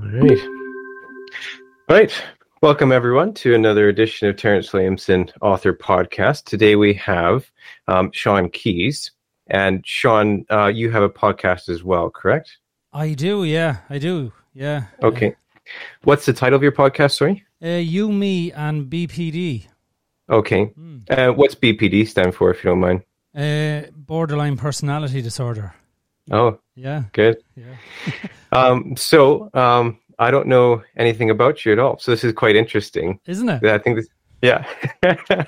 All right. All right. Welcome, everyone, to another edition of Terrance Williamson Author Podcast. Today we have um, Sean Keys. And Sean, uh, you have a podcast as well, correct? I do, yeah. I do, yeah. Okay. What's the title of your podcast, sorry? Uh, you, me, and BPD. Okay. Uh, what's BPD stand for, if you don't mind? Uh, borderline personality disorder. Oh, Yeah, good. yeah. Um, so um, I don't know anything about you at all. So this is quite interesting. Isn't it? Yeah, I think this, yeah.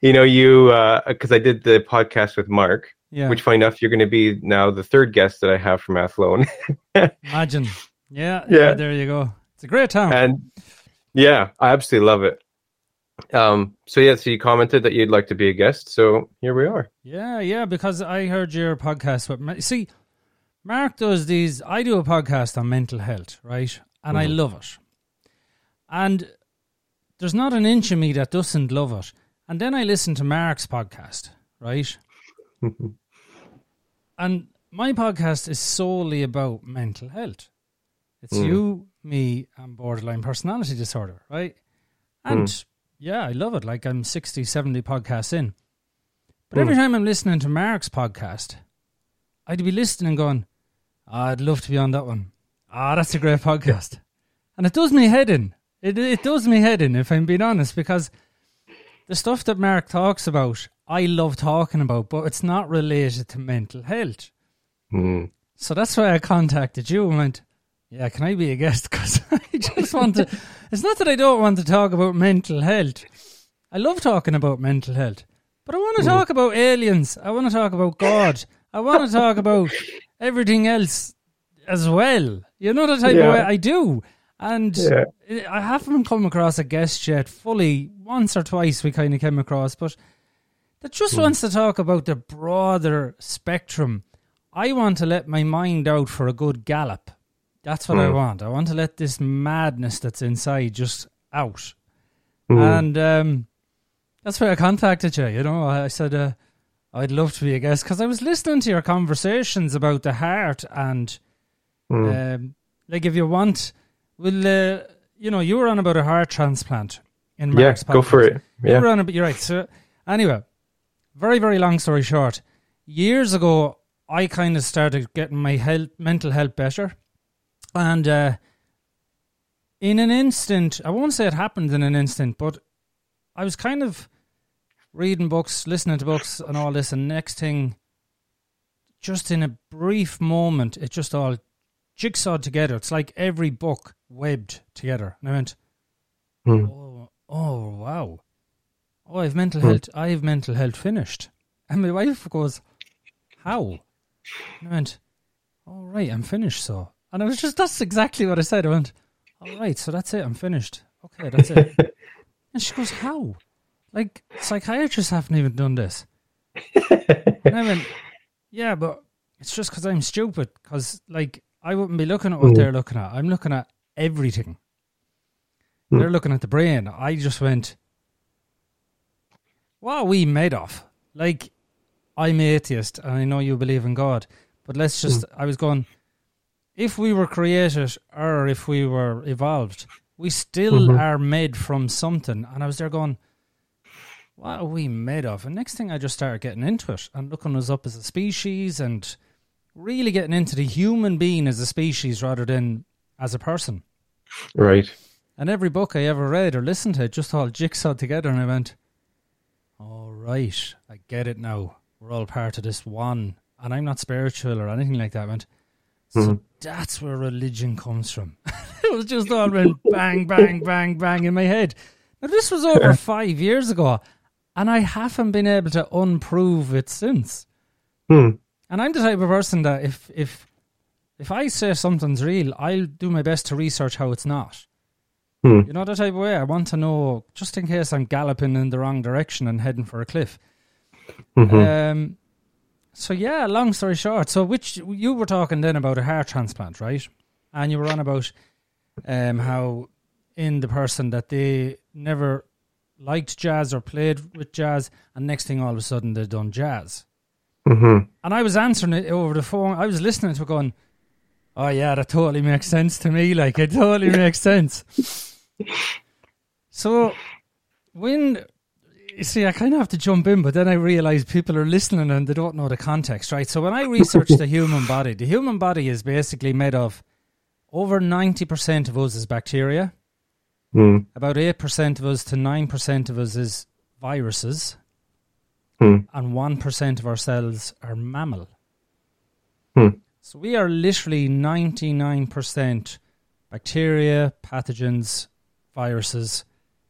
you know, you, because I did the podcast with Mark, Yeah. which funny enough, you're going to be now the third guest that I have from Athlone. Imagine. Yeah, Yeah. yeah. There you go. It's a great town. and yeah, I absolutely love it. Um, so yeah, so you commented that you'd like to be a guest. So here we are. yeah, yeah. Because I heard your podcast. With Ma- see, Mark does these. I do a podcast on mental health, right? And I mm-hmm. love it. And there's not an inch of me that doesn't love it. And then I listen to Mark's podcast, right? Mm-hmm. and my podcast is solely about mental health. It's mm. you, me, and borderline personality disorder, right? And mm. yeah, I love it. Like I'm 60, 70 podcasts in. But every mm. time I'm listening to Mark's podcast, I'd be listening and going, "Ah, I'd love to be on that one. Ah, that's a great podcast. And it does me head in. It, it does me head in, if I'm being honest, because the stuff that Mark talks about, I love talking about, but it's not related to mental health. Hmm. So that's why I contacted you and went, yeah, can I be a guest? Because I just want to. It's not that I don't want to talk about mental health. I love talking about mental health, but I want to talk about aliens. I want to talk about God. I want to talk about everything else as well. You know the type Yeah. of way I do. And Yeah. I haven't come across a guest yet fully. Once or twice we kind of came across, but that just wants to talk about the broader spectrum. I want to let my mind out for a good gallop. That's what I want. I want to let this madness that's inside just out. And um, that's why I contacted you. You know, I said uh, I'd love to be a guest because I was listening to your conversations about the heart and um, like if you want, we'll, uh, you know you were on about a heart transplant in Yeah, Mark's go for podcast. it. You were on about, you're right. So anyway, very very long story short, years ago I kind of started getting my health, mental health better, and uh, in an instant, I won't say it happened in an instant, but I was kind of reading books, listening to books, and all this, and next thing, just in a brief moment, it just all jigsawed together. It's like every book webbed together. And I went, Hmm. oh, oh, wow. Oh, I've mental health. I have mental health finished. And my wife goes, how? And I went, all right, I'm finished. So, and I was just, that's exactly what I said. I went, all right, so that's it. I'm finished. Okay, that's it. and she goes, how? Like, psychiatrists haven't even done this. and I went, yeah, but it's just because I'm stupid. Because, like, I wouldn't be looking at what mm. they're looking at. I'm looking at everything. Mm. They're looking at the brain. I just went, what are we made of? Like, I'm atheist and I know you believe in God, but let's mm. just, I was going, if we were created or if we were evolved, we still mm-hmm. are made from something. And I was there going, what are we made of? And next thing I just started getting into it and looking us up as a species and really getting into the human being as a species rather than as a person. Right. And every book I ever read or listened to, just all jigsawed together, and I went, "All right, I get it now. We're all part of this one." And I'm not spiritual or anything like that. I went, so mm-hmm. that's where religion comes from. it was just all went bang, bang, bang, bang in my head. Now this was over five years ago, and I haven't been able to unprove it since. Hmm. And I'm the type of person that if if if I say something's real, I'll do my best to research how it's not. Hmm. You know the type of way I want to know, just in case I'm galloping in the wrong direction and heading for a cliff. Mhm. Um, so yeah, long story short, so which you were talking then about a heart transplant, right? And you were on about um, how in the person that they never liked jazz or played with jazz, and next thing all of a sudden they've done jazz. Mhm. And I was answering it over the phone. I was listening to it going, Oh yeah, that totally makes sense to me. Like it totally makes sense. So when you see, I kind of have to jump in, but then I realize people are listening and they don't know the context, right? So when I researched the human body, the human body is basically made of over ninety percent of us is bacteria. Mm. About eight percent of us to nine percent of us is viruses, Hmm. and one percent of our cells are mammal. Hmm. So we are literally ninety nine percent bacteria, pathogens, viruses,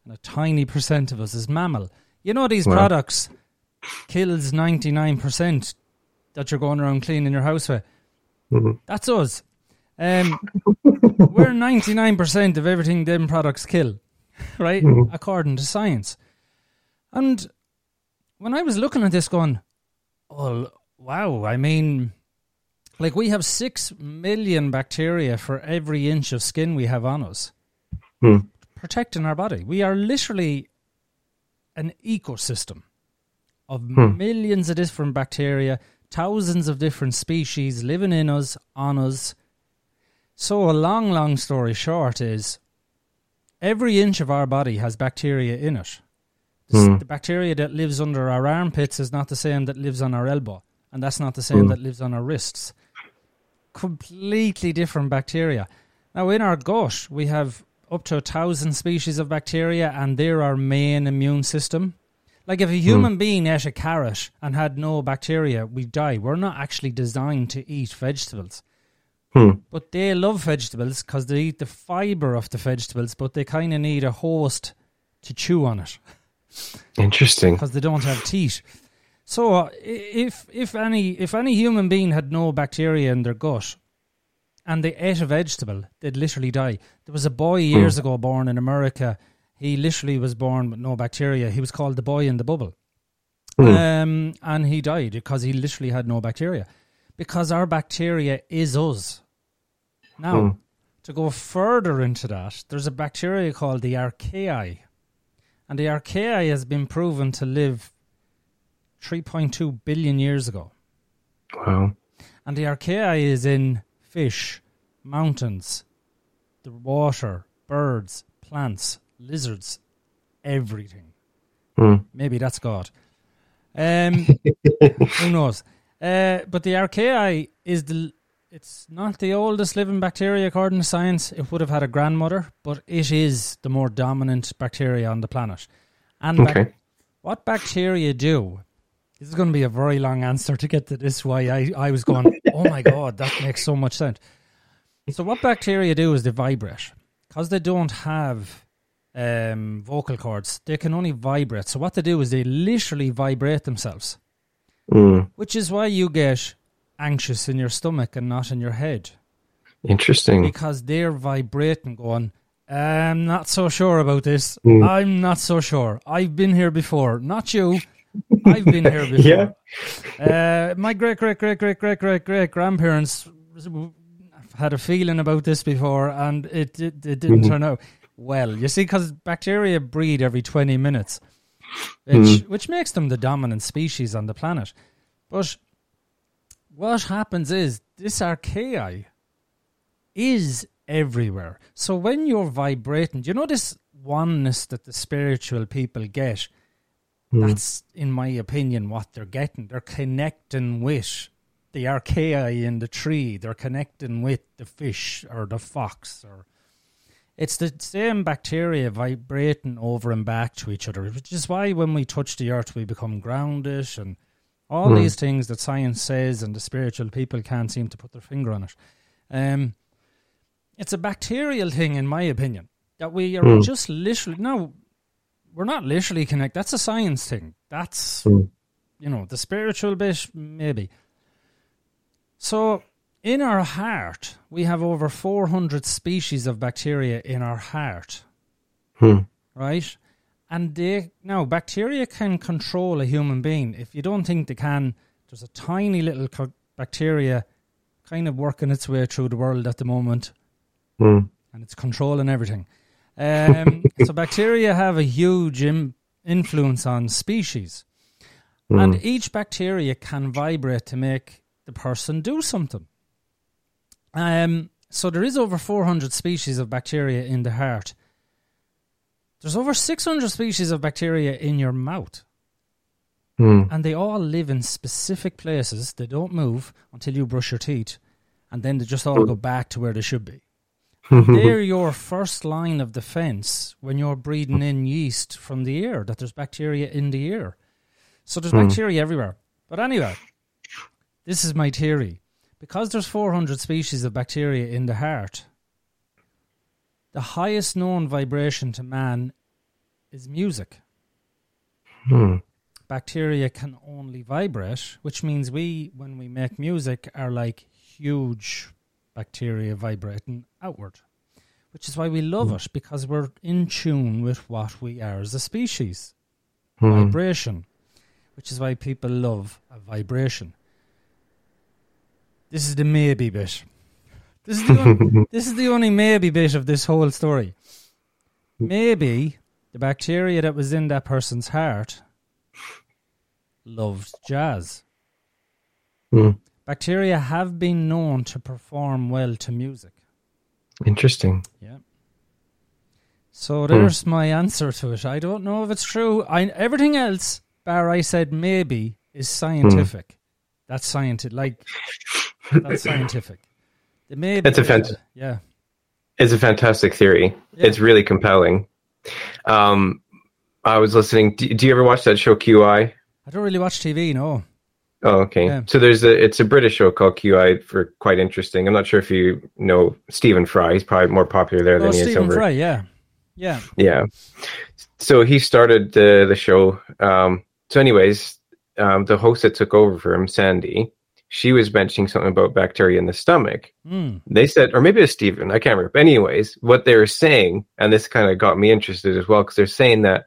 and a tiny percent of us is mammal. You know these Wow. products kills ninety nine percent that you're going around cleaning your house with. Mhm. That's us. Um, we're ninety nine percent of everything them products kill, right? Mhm. According to science. And when I was looking at this, going, "Oh wow!" I mean, like we have six million bacteria for every inch of skin we have on us, Hmm. protecting our body. We are literally an ecosystem of Hmm. millions of different bacteria, thousands of different species living in us, on us. So, a long, long story short is every inch of our body has bacteria in it. The Hmm. The bacteria that lives under our armpits is not the same that lives on our elbow, and that's not the same Hmm. that lives on our wrists. Completely different bacteria. Now, in our gut, we have up to a thousand species of bacteria, and they're our main immune system. Like if a human being ate a carrot and had no bacteria, we'd die. We're not actually designed to eat vegetables. Hmm. But they love vegetables because they eat the fiber of the vegetables, but they kind of need a host to chew on it Interesting. because they don't have teeth. So uh, if if any if any human being had no bacteria in their gut and they ate a vegetable, they'd literally die. There was a boy years ago born in America. He literally was born with no bacteria. He was called the boy in the bubble. Hmm. Um, and he died because he literally had no bacteria. Because our bacteria is us. Now, Hmm. to go further into that, there's a bacteria called the archaea. And the archaea has been proven to live 3.2 billion years ago. Wow. And the archaea is in fish, mountains, the water, birds, plants, lizards, everything. Hmm. Maybe that's God. Um, who knows? Uh, but the archaea is the. It's not the oldest living bacteria according to science. It would have had a grandmother, but it is the more dominant bacteria on the planet. And bac- Okay. what bacteria do? This is going to be a very long answer to get to this. Why I, I was going, oh my god, that makes so much sense. So what bacteria do is they vibrate because they don't have um, vocal cords. They can only vibrate. So what they do is they literally vibrate themselves, Hmm. which is why you get anxious in your stomach and not in your head Interesting. because they're vibrating, going. I'm not so sure about this. Mm. I'm not so sure. I've been here before. Not you. I've been here before. Uh, my great, great, great, great, great, great, great grandparents had a feeling about this before, and it it, it didn't Mhm. turn out well. You see, because bacteria breed every twenty minutes, which which makes them the dominant species on the planet. But what happens is this archaea is everywhere. So when you're vibrating, do you know this oneness that the spiritual people get? Hmm. That's, in my opinion, what they're getting. They're connecting with the archaea in the tree. They're connecting with the fish or the fox. Or it's the same bacteria vibrating over and back to each other, which is why when we touch the earth, we become grounded and all Hmm. these things that science says and the spiritual people can't seem to put their finger on it. Um, it's a bacterial thing, in my opinion, that we are Hmm. just literally no, we're not literally connected. That's a science thing. That's Hmm. you know the spiritual bit, maybe. So in our heart, we have over four hundred species of bacteria in our heart, Hmm. right? And they now bacteria can control a human being. If you don't think they can, there's a tiny little co- bacteria kind of working its way through the world at the moment Hmm. and it's controlling everything. Um, so bacteria have a huge Im- influence on species, Hmm. and each bacteria can vibrate to make the person do something. Um, so there is over 400 species of bacteria in the heart. There's over 600 species of bacteria in your mouth. Hmm. And they all live in specific places. They don't move until you brush your teeth. And then they just all go back to where they should be. They're your first line of defense when you're breathing in yeast from the air, that there's bacteria in the air. So there's bacteria everywhere. But anyway, this is my theory. Because there's 400 species of bacteria in the heart, the highest known vibration to man is music. Hmm. Bacteria can only vibrate, which means we, when we make music, are like huge bacteria vibrating outward. Which is why we love it, because we're in tune with what we are as a species. Hmm. Vibration. Which is why people love a vibration. This is the maybe bit. This is the only, this is the only maybe bit of this whole story. Maybe the bacteria that was in that person's heart loved jazz. Hmm. Bacteria have been known to perform well to music. Interesting. Yeah. So there's my answer to it. I don't know if it's true. I everything else, bar I said maybe, is scientific. That's scientific. Like that's scientific. The maybe. It's a fant- yeah. It's a fantastic theory. Yeah. It's really compelling. Um, I was listening. Do, do you ever watch that show QI? I don't really watch TV. No. Oh, okay. Yeah. So there's a it's a British show called QI for quite interesting. I'm not sure if you know Stephen Fry. He's probably more popular there Oh, than he is Stephen over. Fry. Yeah. Yeah. Yeah. So he started the the show. Um, so, anyways, um, the host that took over for him, Sandi, she was mentioning something about bacteria in the stomach. Mm. They said, or maybe it's was Stephen, I can't remember. But anyways, what they were saying, and this kind of got me interested as well, because they're saying that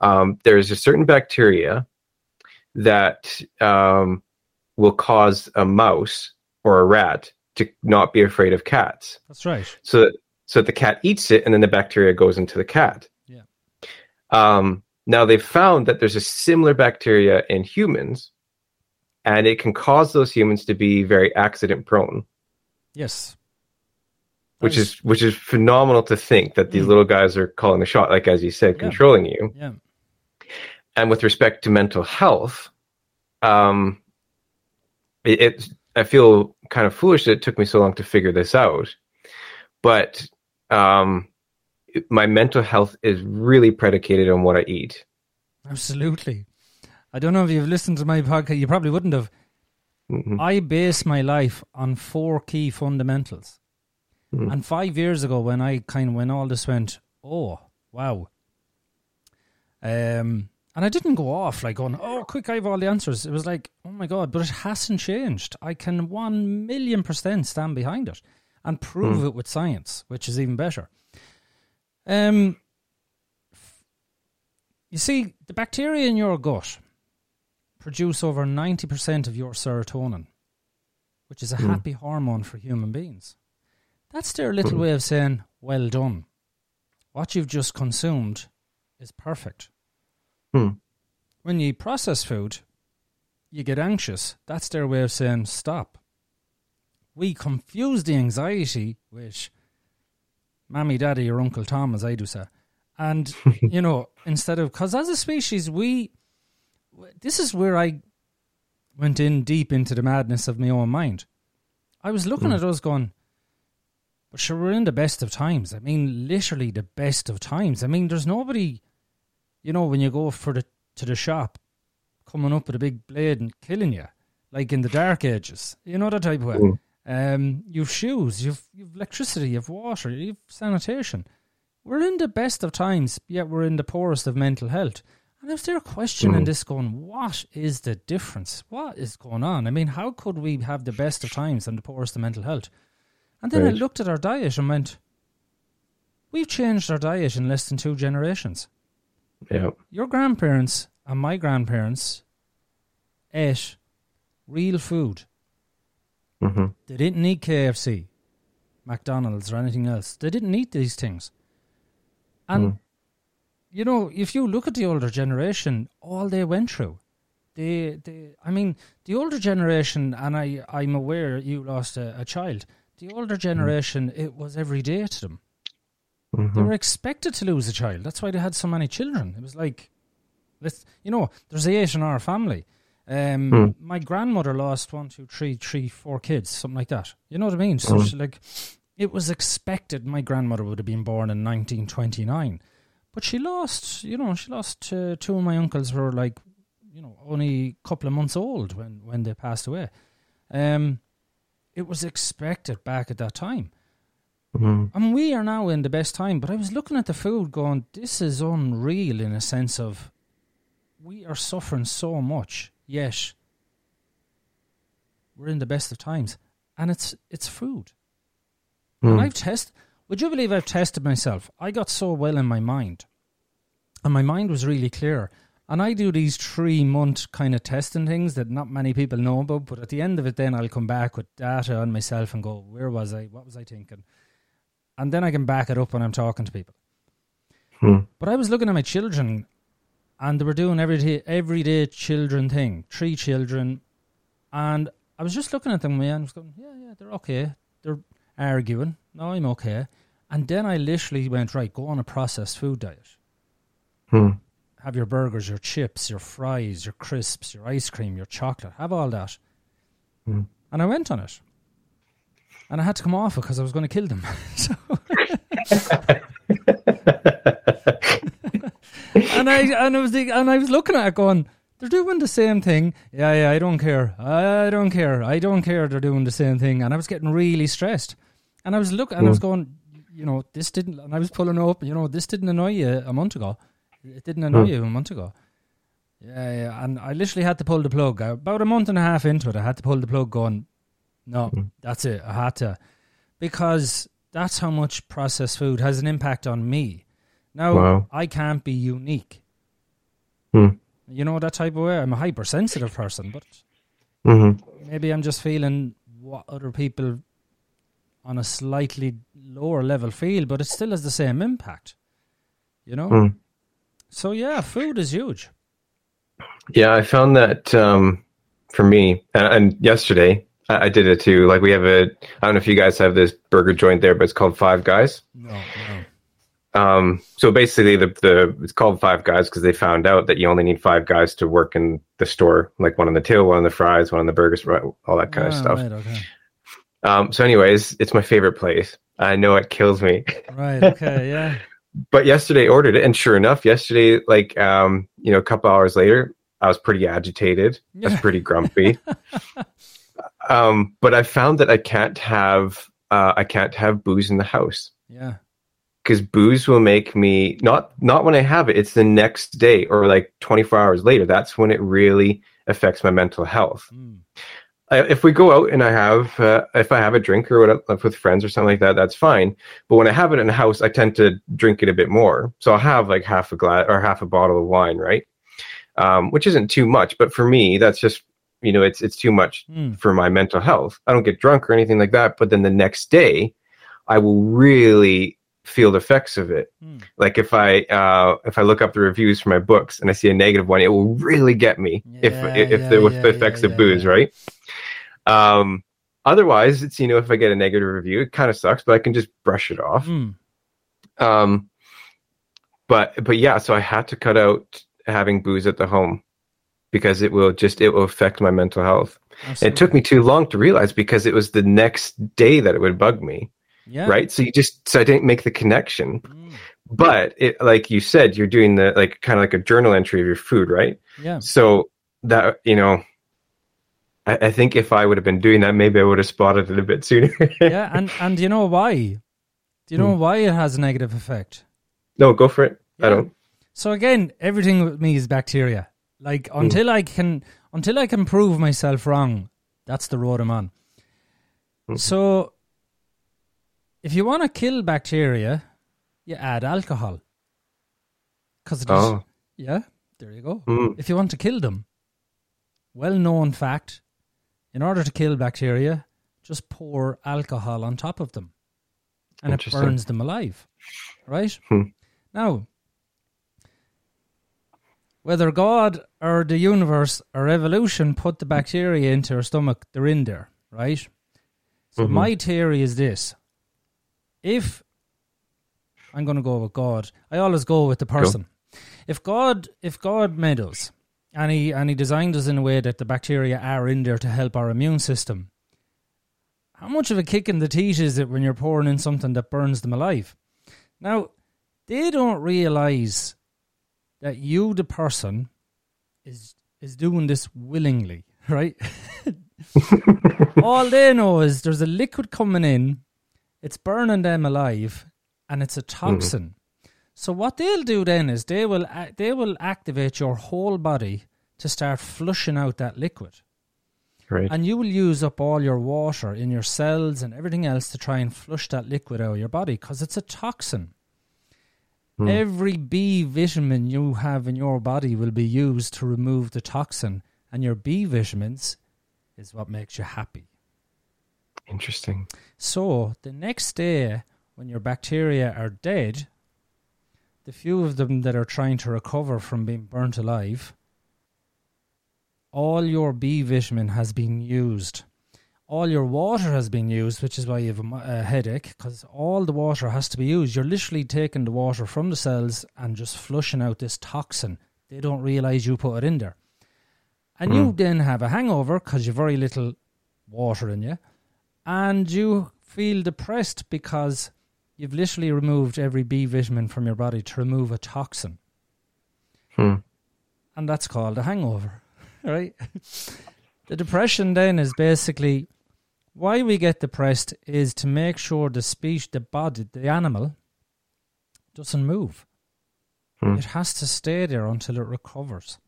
um, there's a certain bacteria that um, will cause a mouse or a rat to not be afraid of cats. That's right. So that, so that the cat eats it, and then the bacteria goes into the cat. Yeah. Um, now they've found that there's a similar bacteria in humans, and it can cause those humans to be very accident prone Yes. which Nice. is which is phenomenal to think that these Mm. little guys are calling the shot, like as you said, Yeah. controlling you. Yeah. And with respect to mental health, um, it, it I feel kind of foolish that it took me so long to figure this out, but um, my mental health is really predicated on what I eat. Absolutely. I don't know if you've listened to my podcast. You probably wouldn't have. Mhm. I base my life on four key fundamentals. Mhm. And five years ago, when I kind of when all this went, oh wow, um, and I didn't go off like going, oh, quick, I have all the answers. It was like, oh my god, but it hasn't changed. I can one million percent stand behind it and prove it with science, which is even better. Um, you see, the bacteria in your gut produce over 90% of your serotonin, which is a happy hormone for human beings. That's their little way of saying, well done. What you've just consumed is perfect. Hmm. When you process food, you get anxious. That's their way of saying, stop. We confuse the anxiety with mommy, daddy, or Uncle Tom, as I do say. And, you know, instead of, because as a species, we, this is where I went in deep into the madness of my own mind. I was looking at us going, but sure, we're in the best of times. I mean, literally the best of times. I mean, there's nobody, you know, when you go for the to the shop, coming up with a big blade and killing you, like in the dark ages. You know that type of way. Mm. Um, you've shoes, you've you've electricity, you've water, you've sanitation. We're in the best of times, yet we're in the poorest of mental health. And if they're questioning Mm. this, going, what is the difference? What is going on? I mean, how could we have the best of times and the poorest of mental health? And then I looked at our diet and went, we've changed our diet in less than two generations. Yeah. Your grandparents and my grandparents ate real food. Hmm They didn't need KFC, McDonald's, or anything else. They didn't need these things. And, Mm. you know, if you look at the older generation, all they went through, they, they I mean, the older generation, and I, I'm aware you lost a, a child, The older generation, it was every day to them. They Mhm. were expected to lose a child. That's why they had so many children. It was like, let's, you know, there's eight in our family. Um, Hmm. My grandmother lost one, two, three, three, four kids, something like that. You know what I mean? So, Hmm. she, like, it was expected. My grandmother would have been born in 1929, but she lost. You know, she lost uh, two of my uncles were like, you know, only a couple of months old when when they passed away. Um, it was expected back at that time. Mhm. And we are now in the best time, but I was looking at the food going, this is unreal in a sense of we are suffering so much, yet we're in the best of times. And it's it's food. And Mm. I've tested would you believe I've tested myself? I got so well in my mind. And my mind was really clear. And I do these three month kind of testing things that not many people know about, but at the end of it then I'll come back with data on myself and go, where was I? What was I thinking? And then I can back it up when I'm talking to people. Hmm. But I was looking at my children and they were doing everyday everyday children thing. Three children and I was just looking at them and I was going, Yeah, yeah, they're okay. They're arguing. No, I'm okay. And then I literally went, Right, go on a processed food diet. Hmm. Have your burgers, your chips, your fries, your crisps, your ice cream, your chocolate. Have all that. Hmm. And I went on it. And I had to come off it because I was going to kill them. so and I and I was and I was looking at it going, they're doing the same thing. Yeah, yeah, I don't care. I don't care. I don't care. They're doing the same thing, and I was getting really stressed. And I was looking, and I was going, you know, this didn't. And I was pulling up, you know, this didn't annoy you a month ago. It didn't annoy Hmm. you a month ago. Yeah, yeah, and I literally had to pull the plug. About a month and a half into it, I had to pull the plug. Going, no, Hmm. that's it. I had to because that's how much processed food has an impact on me. Now Wow. I can't be unique. Hmm. You know that type of way. I'm a hypersensitive person, but Mhm. maybe I'm just feeling what other people on a slightly lower level feel, but it still has the same impact. You know. Hmm. So yeah, food is huge. Yeah, I found that um, for me, and, and yesterday I, I did it too. Like we have a, I don't know if you guys have this burger joint there, but it's called Five Guys. No, no. Um, so basically, the the it's called Five Guys because they found out that you only need five guys to work in the store, like one on the till, one on the fries, one on the burgers, right, all that kind of Ah, stuff. Right, okay. Um, so, anyways, it's my favorite place. I know it kills me, Right, okay, yeah. but yesterday ordered it, and sure enough, yesterday, like um, you know, a couple hours later, I was pretty agitated. I was pretty grumpy. um, but I found that I can't have uh, I can't have booze in the house Yeah. Because booze will make me not not when I have it. It's the next day or like 24 hours later. That's when it really affects my mental health. Mm. I, if we go out and I have uh, if I have a drink or whatever like with friends or something like that, that's fine. But when I have it in the house, I tend to drink it a bit more. So I'll have like half a glass or half a bottle of wine, right? Um, which isn't too much, but for me, that's just you know it's it's too much Mm. for my mental health. I don't get drunk or anything like that, but then the next day, I will really feel the effects of it. Mm. Like if I uh, if I look up the reviews for my books and I see a negative one, it will really get me if Yeah, if yeah, the with yeah, the effects of booze, right? Um, otherwise, it's you know if I get a negative review, it kind of sucks, but I can just brush it off. Mm. Um, but but yeah, so I had to cut out having booze at the home because it will just it will affect my mental health. It took me too long to realize because it was the next day that it would bug me, yeah. right? So you just so I didn't make the connection. Mm. But it like you said, you're doing the like kind of like a journal entry of your food, right? Yeah. So that you know, I, I think if I would have been doing that, maybe I would have spotted it a bit sooner. yeah, and and do you know why? Do you know Hmm. why it has a negative effect? no, go for it. I don't. So again, everything with me is bacteria. Like until I can until I can prove myself wrong, that's the road I'm on. Mhm. So if you want to kill bacteria, you add alcohol. Cuz Oh, yeah, there you go. mm, If you want to kill them, well known fact, in order to kill bacteria, just pour alcohol on top of them. And it burns them alive. Right? Hmm. Now, whether God or the universe or evolution put the bacteria into our stomach, they're in there, right? So Mhm. my theory is this: if I'm going to go with God, I always go with the person. If God, if God made us, and he and he designed us in a way that the bacteria are in there to help our immune system, how much of a kick in the teeth is it when you're pouring in something that burns them alive? Now, they don't realize that you, the person, is is doing this willingly, right? All they know is there's a liquid coming in, it's burning them alive, and it's a toxin. So what they'll do then is they will they will activate your whole body to start flushing out that liquid, Right. and you will use up all your water in your cells and everything else to try and flush that liquid out of your body because it's a toxin. Hmm. Every B vitamin you have in your body will be used to remove the toxin, and your B vitamins is what makes you happy. Interesting. So the next day, when your bacteria are dead, the few of them that are trying to recover from being burnt alive, all your B vitamin has been used. All your water has been used, which is why you have a, a headache, because all the water has to be used. You're literally taking the water from the cells and just flushing out this toxin. They don't realize you put it in there. And you Mm. then have a hangover because you've very little water in you and you feel depressed because you've literally removed every B vitamin from your body to remove a toxin, Hmm. and that's called a hangover, right? the depression then is basically why we get depressed is to make sure the species, the body, the animal doesn't move. Hmm. It has to stay there until it recovers.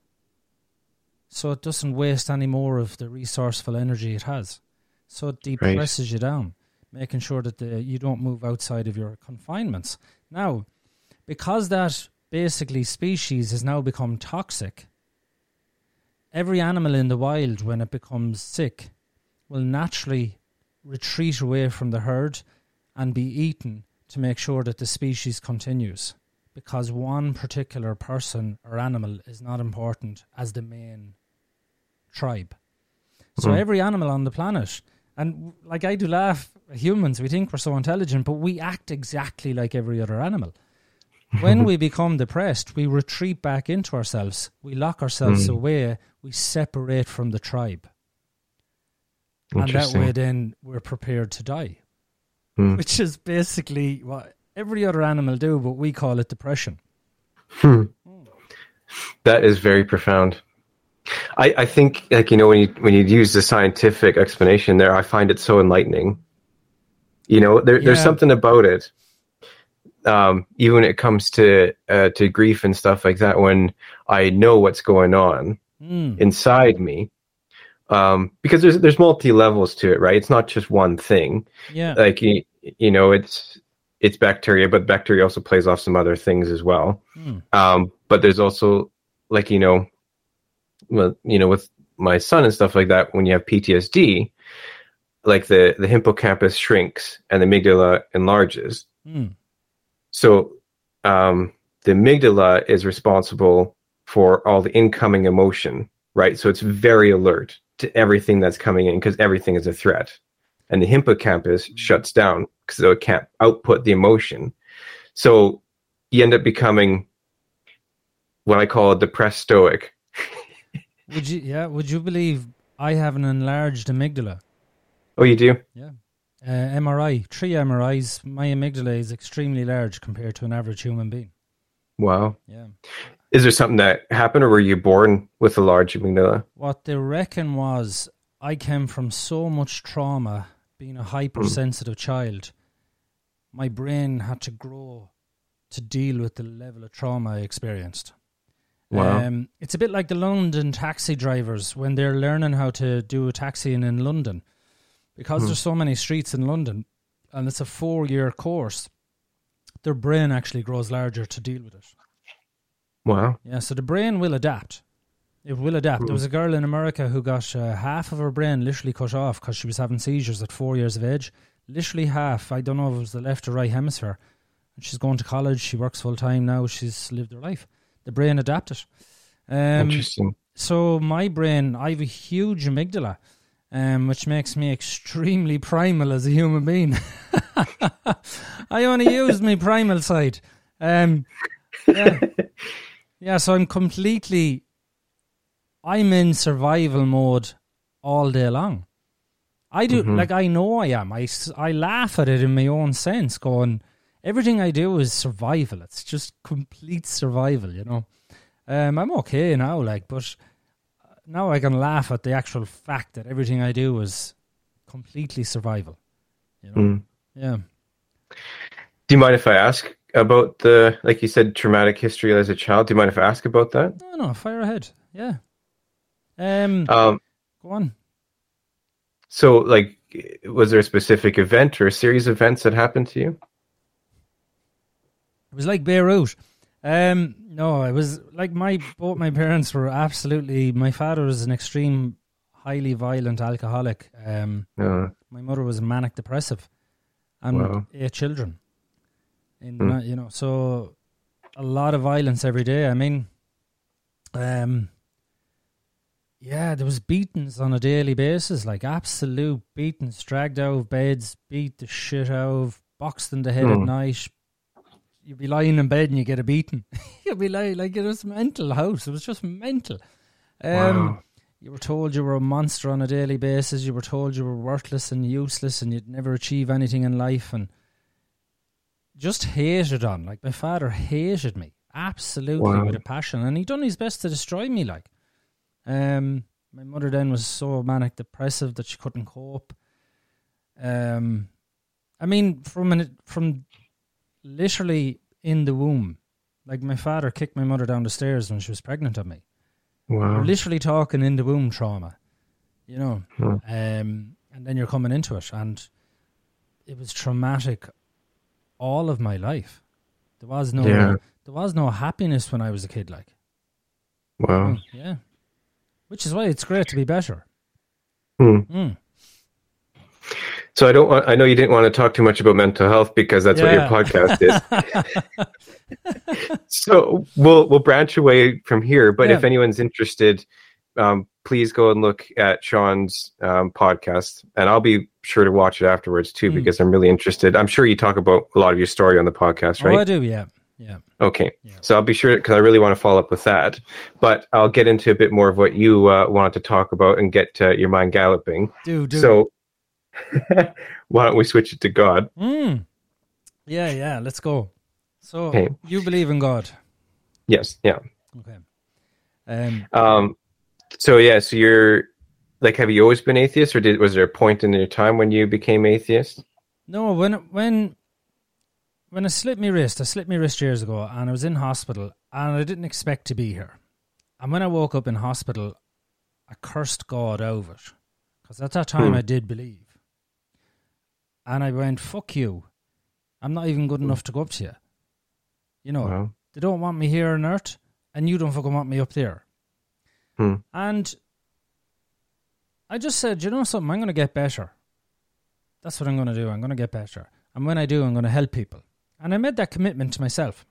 So it doesn't waste any more of the resourceful energy it has. So it depresses you down, making sure that the, you don't move outside of your confinements. Now, because that basically species has now become toxic, every animal in the wild, when it becomes sick, will naturally retreat away from the herd and be eaten to make sure that the species continues. Because one particular person or animal is not important as the main tribe. So Hmm. every animal on the planet, and like I do laugh, humans, we think we're so intelligent, but we act exactly like every other animal. When we become depressed, we retreat back into ourselves. We lock ourselves Hmm. away. We separate from the tribe. And that way, then we're prepared to die, Hmm. which is basically what every other animal do, but we call it depression. Hmm. That is very profound. I, I think, like you know, when you when you use the scientific explanation there, I find it so enlightening. You know, there, there's something about it. Um, even when it comes to uh, to grief and stuff like that, when I know what's going on Mm. inside me, um, because there's there's multi levels to it, right? It's not just one thing. Yeah. Like you, you know, it's it's bacteria, but bacteria also plays off some other things as well. Mm. Um, but there's also like you know, well, you know, with my son and stuff like that, when you have PTSD, like the the hippocampus shrinks and the amygdala enlarges. Mm. So um, the amygdala is responsible for all the incoming emotion, right? So it's very alert to everything that's coming in because everything is a threat, and the hippocampus shuts down because it can't output the emotion. So you end up becoming what I call a depressed stoic. Would you? Yeah. Would you believe I have an enlarged amygdala? Oh, you do? Yeah. Uh, MRI, three MRIs. My amygdala is extremely large compared to an average human being. Wow. Yeah. Is there something that happened, or were you born with a large amygdala? What they reckon was I came from so much trauma, being a hypersensitive child. My brain had to grow to deal with the level of trauma I experienced. Wow. Um, it's a bit like the London taxi drivers when they're learning how to do a taxiing in London. Because Hmm. there's so many streets in London and it's a four year course, their brain actually grows larger to deal with it. Wow. Yeah, so the brain will adapt. It will adapt. There was a girl in America who got uh, half of her brain literally cut off because she was having seizures at four years of age. Literally half. I don't know if it was the left or right hemisphere. And she's going to college. She works full time now. She's lived her life. The brain adapted. Um, Interesting. so my brain, I have a huge amygdala. um, which makes me extremely primal as a human being. I only use my primal side. Um, yeah. yeah, so I'm completely, I'm in survival mode all day long. I do, Mhm. like, I know I am. I, I laugh at it in my own sense, going, everything I do is survival. It's just complete survival, you know. Um, I'm okay now, like, but now I can laugh at the actual fact that everything I do is completely survival. You know? Mm. Yeah. Do you mind if I ask about the, like you said, traumatic history as a child? Do you mind if I ask about that? No, no, fire ahead. Yeah. Um, Um, go on. so, like, was there a specific event or a series of events that happened to you? It was like Beirut. Um, no, it was like my both my parents were absolutely. My father was an extreme, highly violent alcoholic. Um, Uh, my mother was manic depressive, and Wow. eight children. In Hmm. you know, so a lot of violence every day. I mean, um, yeah, there was beatings on a daily basis, like absolute beatings, dragged out of beds, beat the shit out of, boxed in the head at Hmm. night. You'd be lying in bed and you get a beating. You'd be lying like it was mental house. It was just mental. Um, wow. you were told you were a monster on a daily basis. You were told you were worthless and useless and you'd never achieve anything in life and just hated on. Like my father hated me absolutely Wow. with a passion and he done his best to destroy me. Like, um, my mother then was so manic depressive that she couldn't cope. Um, I mean, from an, from literally in the womb, like my father kicked my mother down the stairs when she was pregnant of me. Wow. We're literally talking in the womb trauma, you know. Hmm. Um, and then you're coming into it, and it was traumatic all of my life. There was no, Yeah. there was no happiness when I was a kid. Like, Wow. Mm, yeah, which is why it's great to be better. Hmm. Mm. So I don't. Want, I know you didn't want to talk too much about mental health because that's what your podcast is. so we'll we'll branch away from here. But if anyone's interested, um, please go and look at Sean's um, podcast, and I'll be sure to watch it afterwards too Mm. because I'm really interested. I'm sure you talk about a lot of your story on the podcast, right? Oh, I do. Yeah, yeah. Okay, Yeah. so I'll be sure because I really want to follow up with that. But I'll get into a bit more of what you uh, wanted to talk about and get uh, your mind galloping. Do do. So why don't we switch it to God? Mm. Yeah, yeah. Let's go. So Okay. you believe in God? Yes, yeah. Okay. Um, Um, so yeah, so you're like, have you always been atheist, or did was there a point in your time when you became atheist? No, when when when I slipped my wrist, I slipped my wrist years ago, and I was in hospital, and I didn't expect to be here. And when I woke up in hospital, I cursed God over it because at that time Hmm. I did believe, and I went, "Fuck you! I'm not even good enough to go up to you." You know, Wow. they don't want me here on earth, and you don't fucking want me up there. Hmm. And I just said, you know something, I'm going to get better. That's what I'm going to do. I'm going to get better. And when I do, I'm going to help people. And I made that commitment to myself.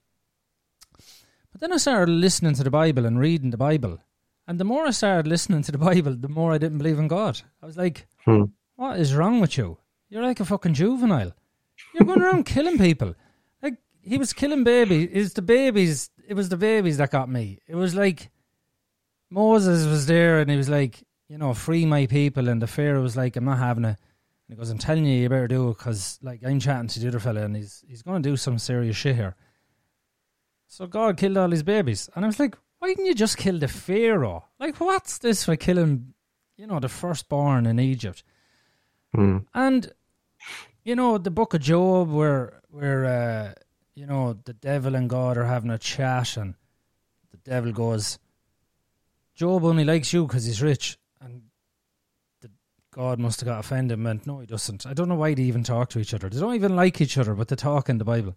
But then I started listening to the Bible and reading the Bible. And the more I started listening to the Bible, the more I didn't believe in God. I was like, Hmm. what is wrong with you? You're like a fucking juvenile. You're going around killing people. Like, he was killing babies. It's the babies. It was the babies that got me. It was like Moses was there and he was like, you know, free my people. And the Pharaoh was like, I'm not having it. And he goes, I'm telling you, you better do it because, like, I'm chatting to the other fella and he's he's going to do some serious shit here. So God killed all his babies. And I was like, why didn't you just kill the Pharaoh? Like, what's this for killing, you know, the firstborn in Egypt? Hmm. And you know the book of Job, where where uh, you know the devil and God are having a chat, and the devil goes, "Job only likes you because he's rich," and the God must have got offended and went, "No, he doesn't." I don't know why they even talk to each other. They don't even like each other, but they talk in the Bible.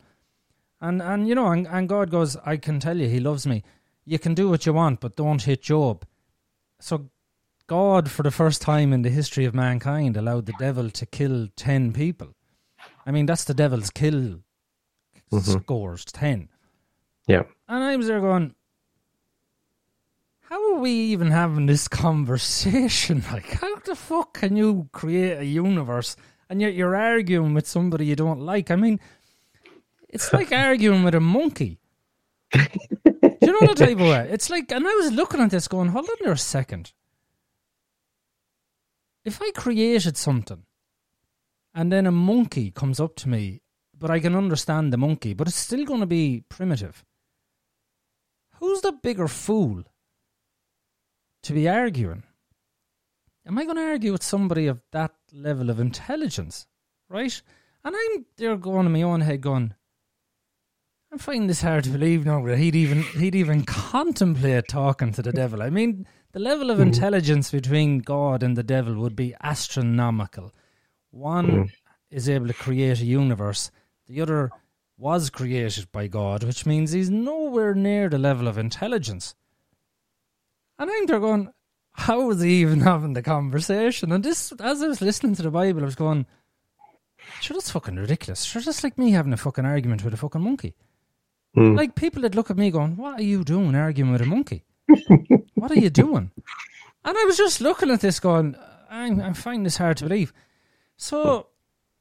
And and you know, and, and God goes, "I can tell you, He loves me. You can do what you want, but don't hit Job." So God, for the first time in the history of mankind, allowed the devil to kill 10 people. I mean, that's the devil's kill Mhm. scores 10. Yeah. And I was there going, how are we even having this conversation? Like, how the fuck can you create a universe and yet you're arguing with somebody you don't like? I mean, it's like arguing with a monkey. Do you know what type of way? It's like, and I was looking at this going, hold on there a second. If I created something and then a monkey comes up to me, but I can understand the monkey, but it's still going to be primitive. Who's the bigger fool to be arguing? Am I going to argue with somebody of that level of intelligence? Right? And I'm there going in my own head going, I'm finding this hard to believe now that he'd even he'd even contemplate talking to the devil. I mean, the level of mm-hmm. intelligence between God and the devil would be astronomical. One is able to create a universe, the other was created by God, which means he's nowhere near the level of intelligence. And I'm there going, how is he even having the conversation? And this, as I was listening to the Bible, I was going, sure, that's fucking ridiculous. Sure, that's like me having a fucking argument with a fucking monkey. Mm. Like people that look at me going, what are you doing arguing with a monkey? what are you doing? And I was just looking at this going, I'm, I'm finding this hard to believe. So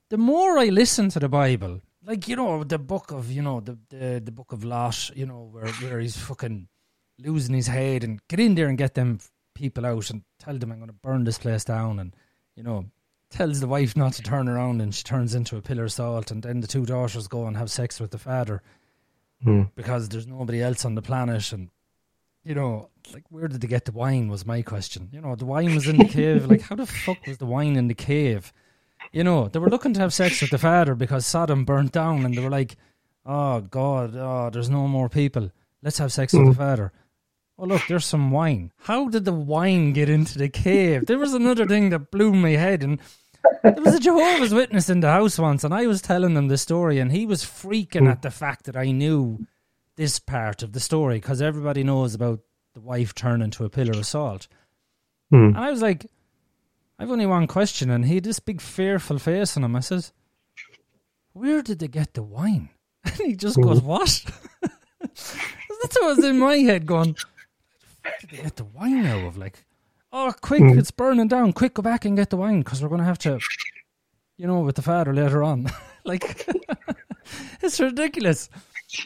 the more I listen to the Bible, like, you know, the book of, you know, the, the, the book of Lot, you know, where, where he's fucking losing his head and get in there and get them people out and tell them I'm going to burn this place down and, you know, tells the wife not to turn around and she turns into a pillar of salt and then the two daughters go and have sex with the father Mm. because there's nobody else on the planet and you know like where did they get the wine was my question. You know the wine was in the cave. Like how the fuck was the wine in the cave you know they were looking to have sex with the father because Sodom burnt down and they were like oh god oh there's no more people. Let's have sex with the father. Oh look there's some wine. How did the wine get into the cave? There was another thing that blew my head and there was a Jehovah's Witness in the house once, and I was telling him the story, and he was freaking at the fact that I knew this part of the story because everybody knows about the wife turning to a pillar of salt. Mm. And I was like, I've only one question, and he had this big fearful face on him. I says, Where did they get the wine? And he just goes, What? That's what was in my head going, Where did they get the wine out of? Like, oh, quick, mm. it's burning down. Quick, go back and get the wine because we're going to have to, you know, with the father later on. like, it's ridiculous.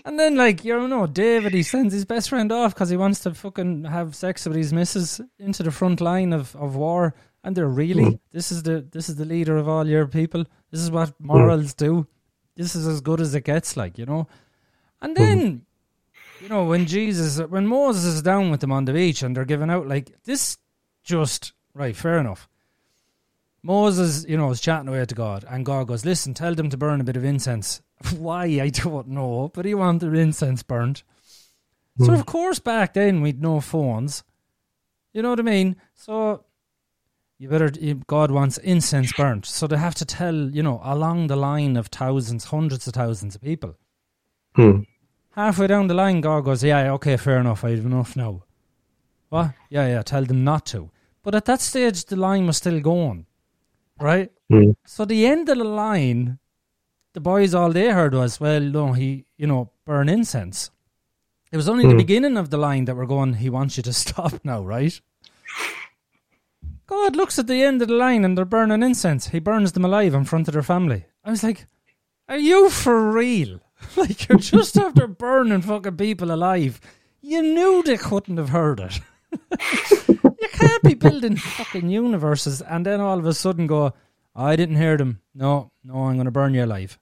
And then, like, you know, David, he sends his best friend off because he wants to fucking have sex with his missus into the front line of, of war. And they're really, hmm. this is the this is the leader of all your people. This is what hmm. morals do. This is as good as it gets, like, you know. And hmm. then, you know, when Jesus, when Moses is down with them on the beach and they're giving out, like, this just, right, fair enough. Moses, you know, is chatting away to God, and God goes, Listen, tell them to burn a bit of incense. Why, I don't know, but he wanted incense burnt. So, of course, back then we'd no phones. You know what I mean? So, you better, God wants incense burnt. So, they have to tell, you know, along the line of thousands, hundreds of thousands of people. Mm. Halfway down the line, God goes, Yeah, okay, fair enough, I have enough now. What? Yeah, yeah, tell them not to. But at that stage, the line was still going, right? Mm. So the end of the line, the boys all they heard was, well, no, he, you know, burn incense. It was only the Hmm. beginning of the line that we're going, he wants you to stop now, right? God looks at the end of the line and they're burning incense. He burns them alive in front of their family. I was like, are you for real? like, you're just after burning fucking people alive. You knew they couldn't have heard it. you can't be building fucking universes and then all of a sudden go, I didn't hear them. No, no, I'm going to burn you alive.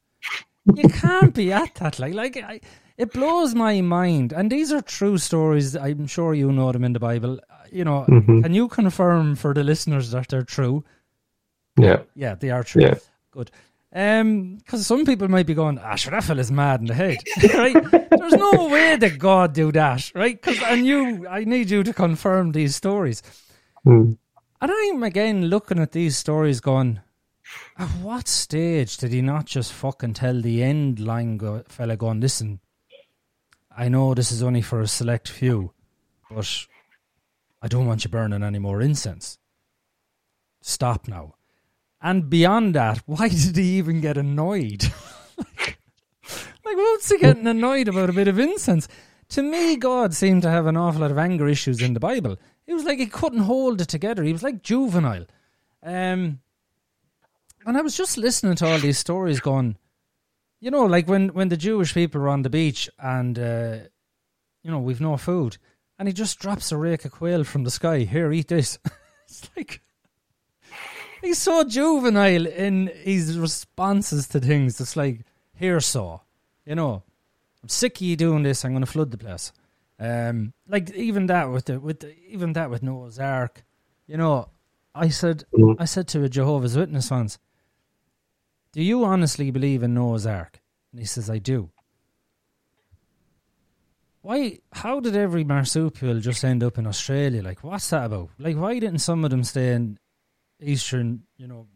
You can't be at that. Like, like I, it blows my mind. And these are true stories. I'm sure you know them in the Bible. You know, Mhm. can you confirm for the listeners that they're true? Yeah. Yeah, they are true. Yeah. Good. Um, because some people might be going, "Ah, sure, that fella's mad in the head." right? There's no way that God do that, right? Because and you, I need you to confirm these stories. Mm. And I'm again looking at these stories, going, at what stage did he not just fucking tell the end line go, fella, going, listen, I know this is only for a select few, but I don't want you burning any more incense. Stop now. And beyond that, why did he even get annoyed? like, what's he getting annoyed about a bit of incense? to me, God seemed to have an awful lot of anger issues in the Bible. It was like he couldn't hold it together. He was like juvenile. Um, and I was just listening to all these stories going, you know, like when, when the Jewish people were on the beach and, uh, you know, we've no food. And he just drops a rake of quail from the sky. Here, eat this. it's like, he's so juvenile in his responses to things. It's like, here, saw. You know, I'm sick of you doing this. I'm going to flood the place. Um, like even that with the with the, even that with Noah's Ark, you know, I said Mhm. I said to a Jehovah's Witness once, "Do you honestly believe in Noah's Ark?" And he says, "I do." Why? How did every marsupial just end up in Australia? Like, what's that about? Like, why didn't some of them stay in eastern, you know,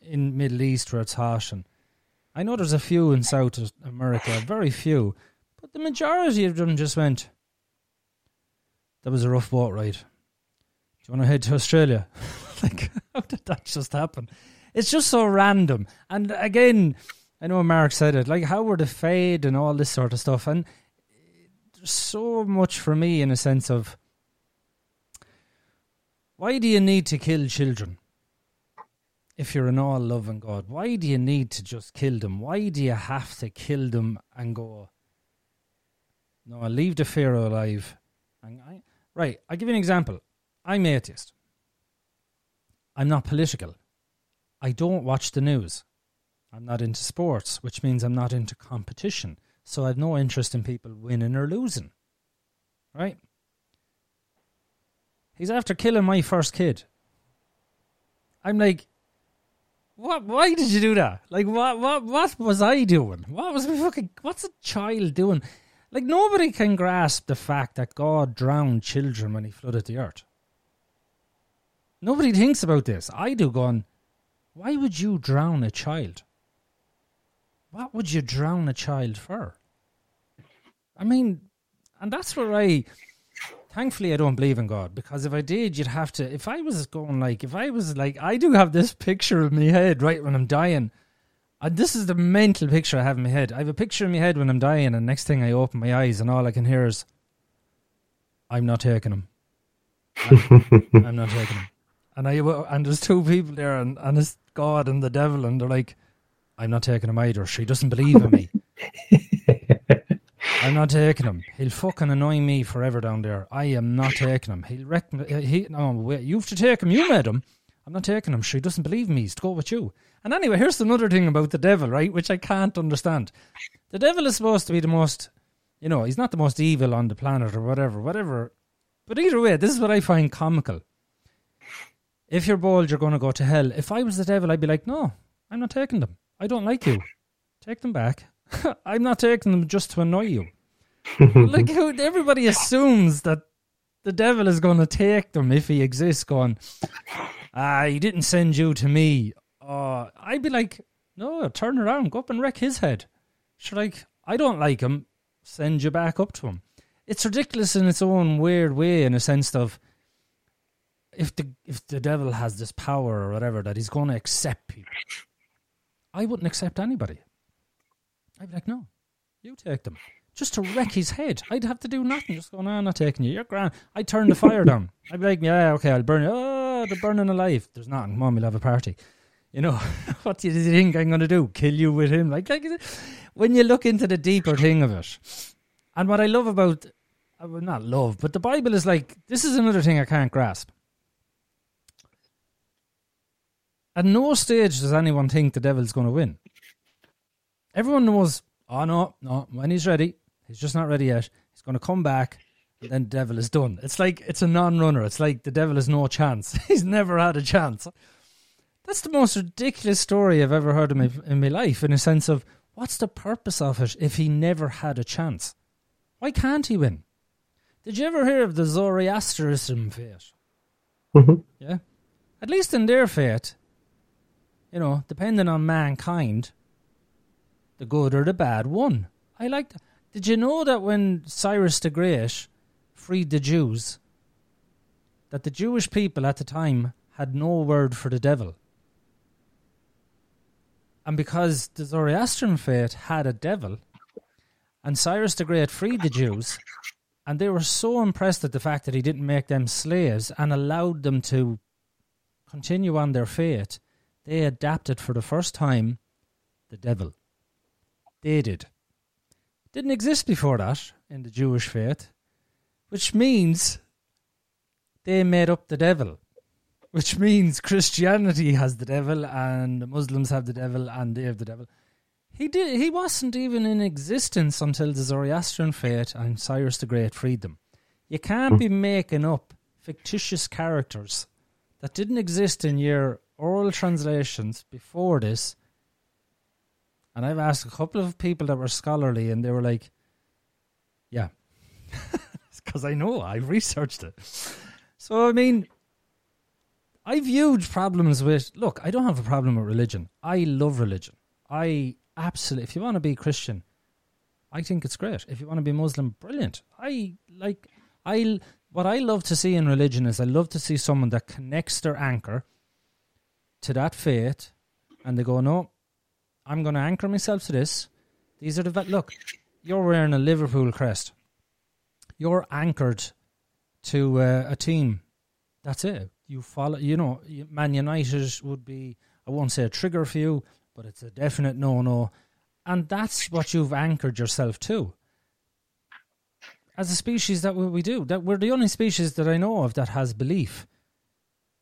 in Middle East where it's? And I know there's a few in South America, very few, but the majority of them just went. That was a rough boat ride. Do you want to head to Australia? like, how did that just happen? It's just so random. And again, I know Mark said it. Like, how were they fed and all this sort of stuff? And so much for me in a sense of why do you need to kill children? If you're an all loving God, why do you need to just kill them? Why do you have to kill them and go, no, leave the Pharaoh alive? I, right, I'll give you an example. I'm atheist. I'm not political. I don't watch the news. I'm not into sports, which means I'm not into competition. So I've no interest in people winning or losing. Right? He's after killing my first kid. I'm like, what? Why did you do that? Like, what? What? What was I doing? What was fucking? What's a child doing? Like, nobody can grasp the fact that God drowned children when He flooded the earth. Nobody thinks about this. I do. Going, why would you drown a child? What would you drown a child for? I mean, and that's where I. Thankfully, I don't believe in God because if I did, you'd have to. If I was going like, if I was like, I do have this picture of my head right when I'm dying. And this is the mental picture I have in my head. I have a picture in my head when I'm dying, and next thing I open my eyes, and all I can hear is, "I'm not taking him. I'm, I'm not taking him." And I and there's two people there, and and it's God and the devil, and they're like, "I'm not taking him either. She doesn't believe in me." I'm not taking him. He'll fucking annoy me forever down there. I am not taking him. He'll wreck me. Uh, he, no, wait, you have to take him. You made him. I'm not taking him. She doesn't believe me. He's to go with you. And anyway, here's another thing about the devil, right? Which I can't understand. The devil is supposed to be the most, you know, he's not the most evil on the planet or whatever, whatever. But either way, this is what I find comical. If you're bold, you're going to go to hell. If I was the devil, I'd be like, no, I'm not taking them. I don't like you. Take them back. I'm not taking them just to annoy you. like how everybody assumes that the devil is going to take them if he exists. Going, ah, he didn't send you to me. Uh, I'd be like, no, turn around, go up and wreck his head. Should like, I don't like him. Send you back up to him. It's ridiculous in its own weird way, in a sense of if the if the devil has this power or whatever that he's going to accept people. I wouldn't accept anybody. I'd be like, no, you take them. Just to wreck his head. I'd have to do nothing. Just go, no, I'm not taking you. You're grand. I'd turn the fire down. I'd be like, yeah, okay, I'll burn you. Oh, they're burning alive. There's nothing. On, we'll have a party. You know, what do you think I'm going to do? Kill you with him? Like, like, when you look into the deeper thing of it. And what I love about, uh, well, not love, but the Bible is like, this is another thing I can't grasp. At no stage does anyone think the devil's going to win. Everyone knows, oh no, no, when he's ready, he's just not ready yet. He's going to come back, and then the devil is done. It's like it's a non-runner. It's like the devil has no chance. he's never had a chance. That's the most ridiculous story I've ever heard in my, in my life. In a sense of, what's the purpose of it if he never had a chance? Why can't he win? Did you ever hear of the Zoroastrianism faith? Mhm. Yeah. At least in their faith, you know, depending on mankind, the good or the bad won. I like that. Did you know that when Cyrus the Great freed the Jews, that the Jewish people at the time had no word for the devil? And because the Zoroastrian faith had a devil, and Cyrus the Great freed the Jews, And they were so impressed at the fact that he didn't make them slaves and allowed them to continue on their faith. They adapted for the first time the devil. They did. Didn't exist before that in the Jewish faith, which means they made up the devil, which means Christianity has the devil and the Muslims have the devil and they have the devil. He did. He wasn't even in existence until the Zoroastrian faith and Cyrus the Great freed them. You can't be making up fictitious characters that didn't exist in your oral translations before this. And I've asked a couple of people that were scholarly, and they were like, "Yeah, because I know I've researched it." So I mean, I've huge problems with. Look, I don't have a problem with religion. I love religion. I absolutely. If you want to be Christian, I think it's great. If you want to be Muslim, brilliant. I like. I what I love to see in religion is I love to see someone that connects their anchor to that faith, and they go, "No, I'm going to anchor myself to this." These are the look. You're wearing a Liverpool crest. You're anchored to uh, a team. That's it. You follow. You know, Man United would be. I won't say a trigger for you, but it's a definite no-no, and that's what you've anchored yourself to. As a species, that what we do. That we're the only species that I know of that has belief.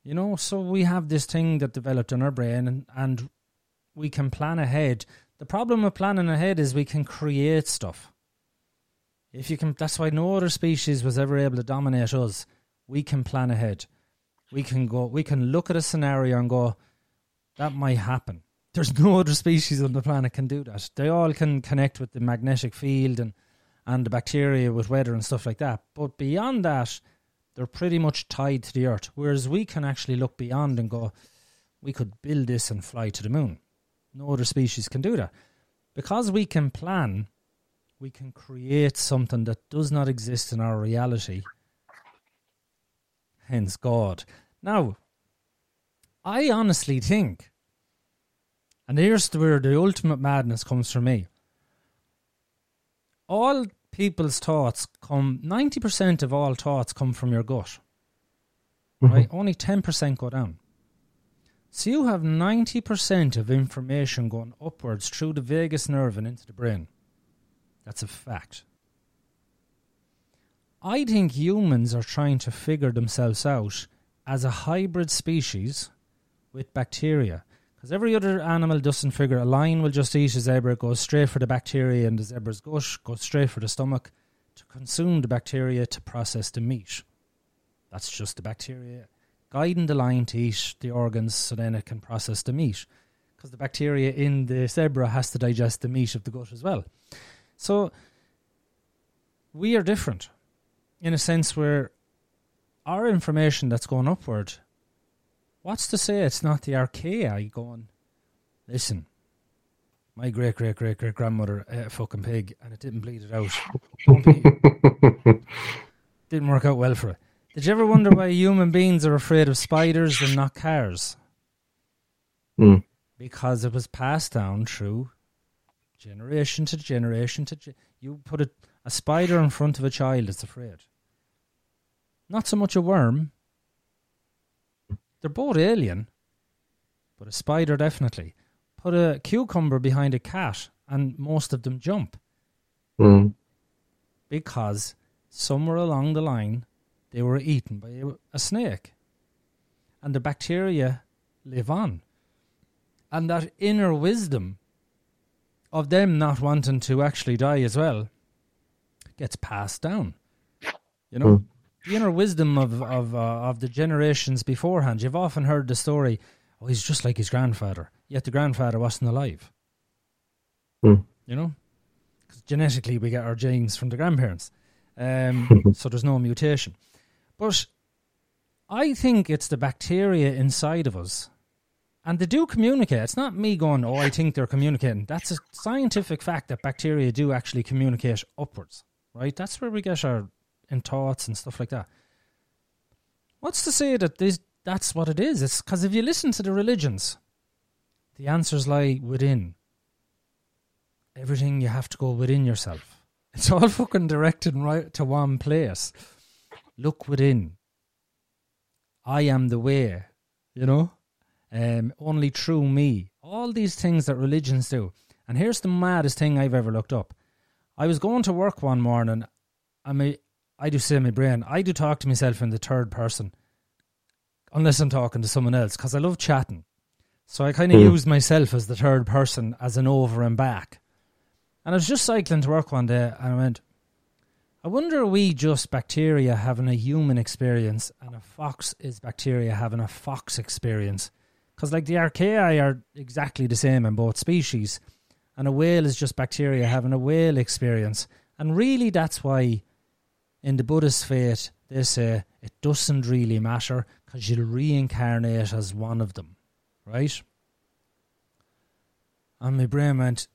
You know, so we have this thing that developed in our brain, and, and we can plan ahead. The problem with planning ahead is we can create stuff. If you can, that's why no other species was ever able to dominate us. We can plan ahead. We can go. We can look at a scenario and go, that might happen. There's no other species on the planet can do that. They all can connect with the magnetic field and and the bacteria with weather and stuff like that. But beyond that, they're pretty much tied to the Earth. Whereas we can actually look beyond and go, we could build this and fly to the moon. No other species can do that. Because we can plan, we can create something that does not exist in our reality. Hence God. Now, I honestly think, and here's where the ultimate madness comes from me. All people's thoughts come 90% of all thoughts come from your gut. Mm-hmm. Right? Only 10% go down. So you have 90% of information going upwards through the vagus nerve and into the brain. That's a fact. I think humans are trying to figure themselves out as a hybrid species with bacteria. Because every other animal doesn't figure a lion will just eat a zebra, goes straight for the bacteria in the zebra's gut, goes straight for the stomach to consume the bacteria to process the meat. That's just the bacteria guiding the lion to eat the organs so then it can process the meat. Because the bacteria in the zebra has to digest the meat of the gut as well. So we are different in a sense where our information that's going upward What's to say it's not the archaea going, listen, my great great great great grandmother ate a fucking pig and it didn't bleed it out. didn't work out well for it. Did you ever wonder why human beings are afraid of spiders and not cars? Mm. Because it was passed down through generation to generation to ge- you put a, a spider in front of a child it's afraid. Not so much a worm, they're both alien, but a spider definitely. Put a cucumber behind a cat, and most of them jump. Mm. Because somewhere along the line, they were eaten by a snake. And the bacteria live on. And that inner wisdom of them not wanting to actually die as well gets passed down. You know? The inner wisdom of of uh, of the generations beforehand. You've often heard the story, "Oh, he's just like his grandfather," yet the grandfather wasn't alive. Mm. You know, because genetically we get our genes from the grandparents, um, so there's no mutation. But I think it's the bacteria inside of us, and they do communicate. It's not me going, "Oh, I think they're communicating." That's a scientific fact that bacteria do actually communicate upwards. Right? That's where we get our and thoughts and stuff like that. What's to say that this, that's what it is? It's because if you listen to the religions, the answers lie within. Everything you have to go within yourself. It's all fucking directed right to one place. Look within. I am the way, you know? Um, only through me. All these things that religions do. And here's the maddest thing I've ever looked up. I was going to work one morning. I mean, I do say in my brain, I do talk to myself in the third person, unless I'm talking to someone else, because I love chatting. So I kind of mm. use myself as the third person, as an over and back. And I was just cycling to work one day, and I went, I wonder are we just bacteria having a human experience, and a fox is bacteria having a fox experience? Because like the archaea are exactly the same in both species and a whale is just bacteria having a whale experience. And really, that's why in the Buddhist faith they say it doesn't really matter because you'll reincarnate as one of them, right? And my brain went,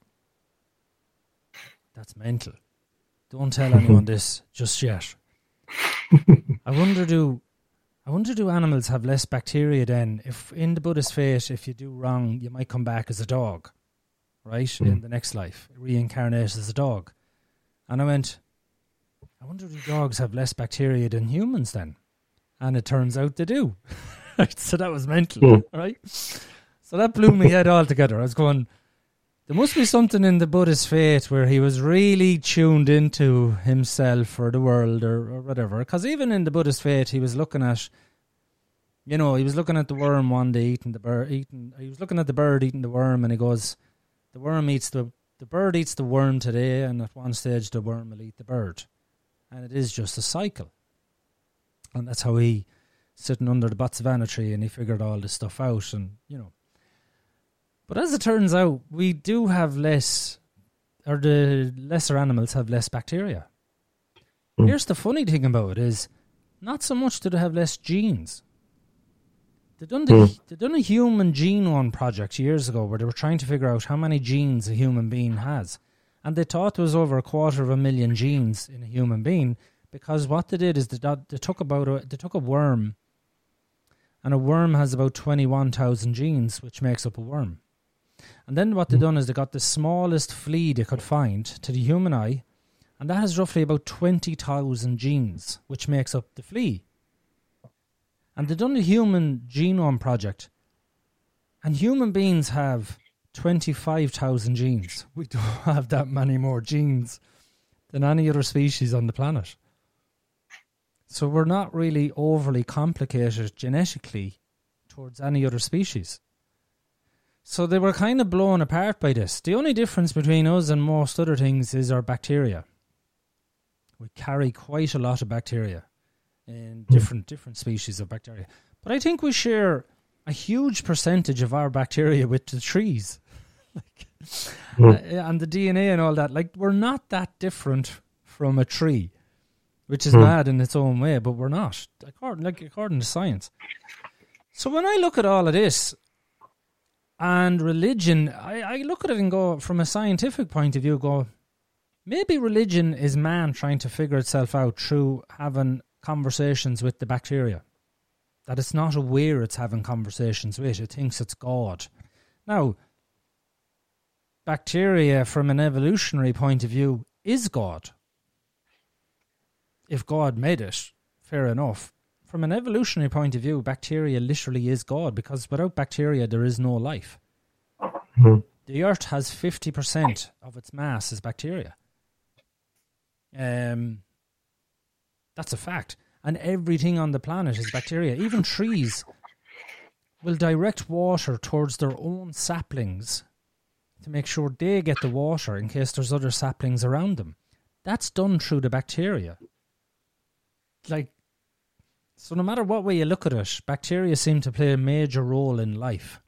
that's mental. Don't tell anyone this just yet. I wonder do I wonder do animals have less bacteria then? If in the Buddhist faith, if you do wrong, you might come back as a dog right, mm. in the next life, reincarnate as a dog. And I went, I wonder do dogs have less bacteria than humans then? And it turns out they do. so that was mental, mm. right? So that blew me head altogether. I was going, there must be something in the Buddhist faith where he was really tuned into himself or the world or, or whatever. Because even in the Buddhist faith, he was looking at, you know, he was looking at the worm one day eating the bird, eating. He was looking at the bird eating the worm, and he goes, the worm eats the the bird eats the worm today, and at one stage the worm will eat the bird, and it is just a cycle. And that's how he sitting under the Botswana tree, and he figured all this stuff out, and you know. But as it turns out, we do have less, or the lesser animals have less bacteria. Mm. Here's the funny thing about it is, not so much do they have less genes. They done the, mm. they done a human genome project years ago where they were trying to figure out how many genes a human being has, and they thought there was over a quarter of a million genes in a human being because what they did is they, they took about a, they took a worm, and a worm has about twenty one thousand genes, which makes up a worm. And then what they mm. done is they got the smallest flea they could find to the human eye, and that has roughly about twenty thousand genes, which makes up the flea. And they've done the Human Genome Project. And human beings have 25,000 genes. We don't have that many more genes than any other species on the planet. So we're not really overly complicated genetically towards any other species. So they were kind of blown apart by this. The only difference between us and most other things is our bacteria. We carry quite a lot of bacteria in different different species of bacteria. But I think we share a huge percentage of our bacteria with the trees, like, mm. uh, and the DNA and all that. Like we're not that different from a tree, which is mm. mad in its own way, but we're not according like according to science. So when I look at all of this and religion, I, I look at it and go from a scientific point of view, go maybe religion is man trying to figure itself out through having conversations with the bacteria. That it's not aware it's having conversations with, it thinks it's God. Now, bacteria, from an evolutionary point of view, is God. If God made it, fair enough. From an evolutionary point of view, bacteria literally is God because without bacteria, there is no life. Mm-hmm. The Earth has 50% of its mass as bacteria. Um, that's a fact. And everything on the planet is bacteria. Even trees will direct water towards their own saplings to make sure they get the water in case there's other saplings around them. That's done through the bacteria. Like, so no matter what way you look at it, bacteria seem to play a major role in life.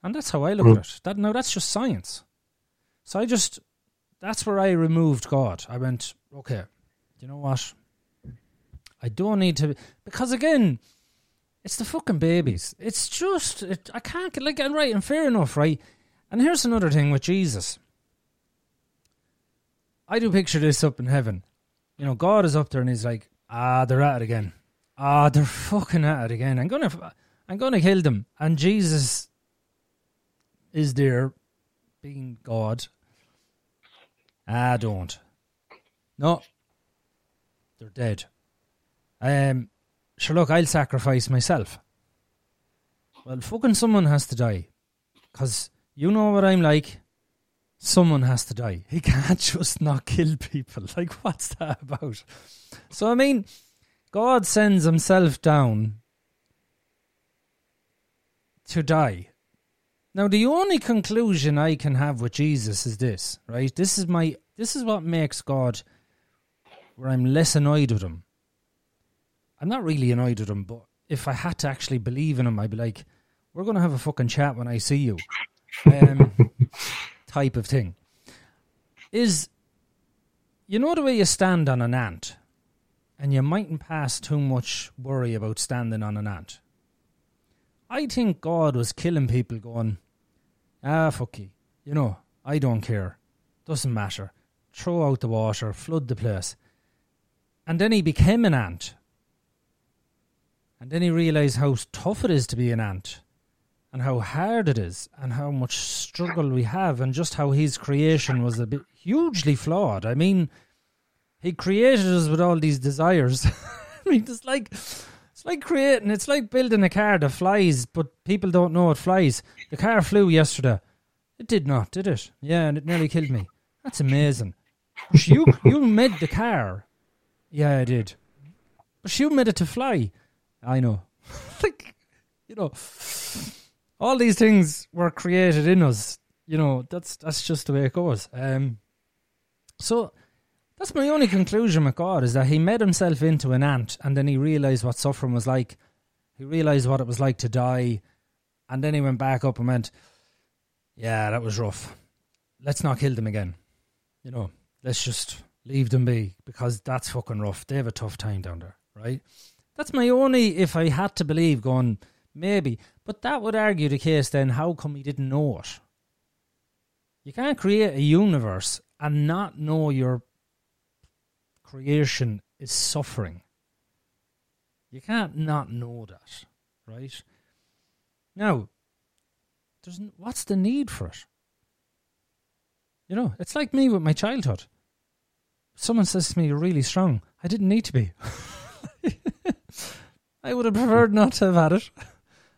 And that's how I look mm. at it. That, now, that's just science. So I just, that's where I removed God. I went, okay, you know what? I don't need to because again, it's the fucking babies. It's just it, I can't get like and right and fair enough, right? And here's another thing with Jesus. I do picture this up in heaven. You know, God is up there and he's like, ah, they're at it again. Ah, they're fucking at it again. I'm gonna, I'm gonna kill them. And Jesus is there, being God. Ah, don't. No, they're dead. Um, sure, look, I'll sacrifice myself. Well, fucking someone has to die. Because you know what I'm like. Someone has to die. He can't just not kill people. Like, what's that about? So, I mean, God sends himself down to die. Now, the only conclusion I can have with Jesus is this, right? This is my, this is what makes God where I'm less annoyed with him. I'm not really annoyed with him, but if I had to actually believe in him, I'd be like, we're going to have a fucking chat when I see you. Um, type of thing. Is, you know the way you stand on an ant, and you mightn't pass too much worry about standing on an ant. I think God was killing people going, ah, fuck you. You know, I don't care. Doesn't matter. Throw out the water, flood the place. And then he became an ant. And then he realised how tough it is to be an ant and how hard it is and how much struggle we have and just how his creation was a bit hugely flawed. I mean, he created us with all these desires. I mean, it's like it's like creating, it's like building a car that flies, but people don't know it flies. The car flew yesterday. It did not, did it? Yeah, and it nearly killed me. That's amazing. you you made the car. Yeah, I did. But you made it to fly. I know. like, you know, all these things were created in us. You know, that's that's just the way it goes. Um, so that's my only conclusion God is that He made Himself into an ant, and then He realized what suffering was like. He realized what it was like to die, and then He went back up and went, "Yeah, that was rough. Let's not kill them again. You know, let's just leave them be because that's fucking rough. They have a tough time down there, right?" That's my only, if I had to believe, going, maybe. But that would argue the case then, how come he didn't know it? You can't create a universe and not know your creation is suffering. You can't not know that, right? Now, there's what's the need for it? You know, it's like me with my childhood. Someone says to me, "You're really strong." I didn't need to be. I would have preferred not to have had it.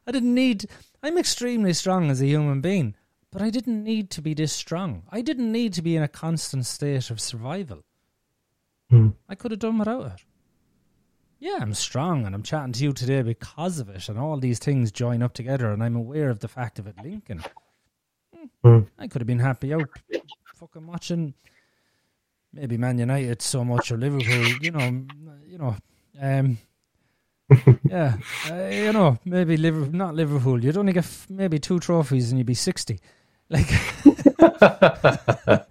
I didn't need. I'm extremely strong as a human being, but I didn't need to be this strong. I didn't need to be in a constant state of survival. Hmm. I could have done without it. Yeah, I'm strong and I'm chatting to you today because of it, and all these things join up together, and I'm aware of the fact of it linking. Hmm. I could have been happy out fucking watching maybe Man United so much or Liverpool, you know, you know, um, yeah, uh, you know, maybe Liverpool, not Liverpool. You'd only get f- maybe two trophies and you'd be sixty. Like,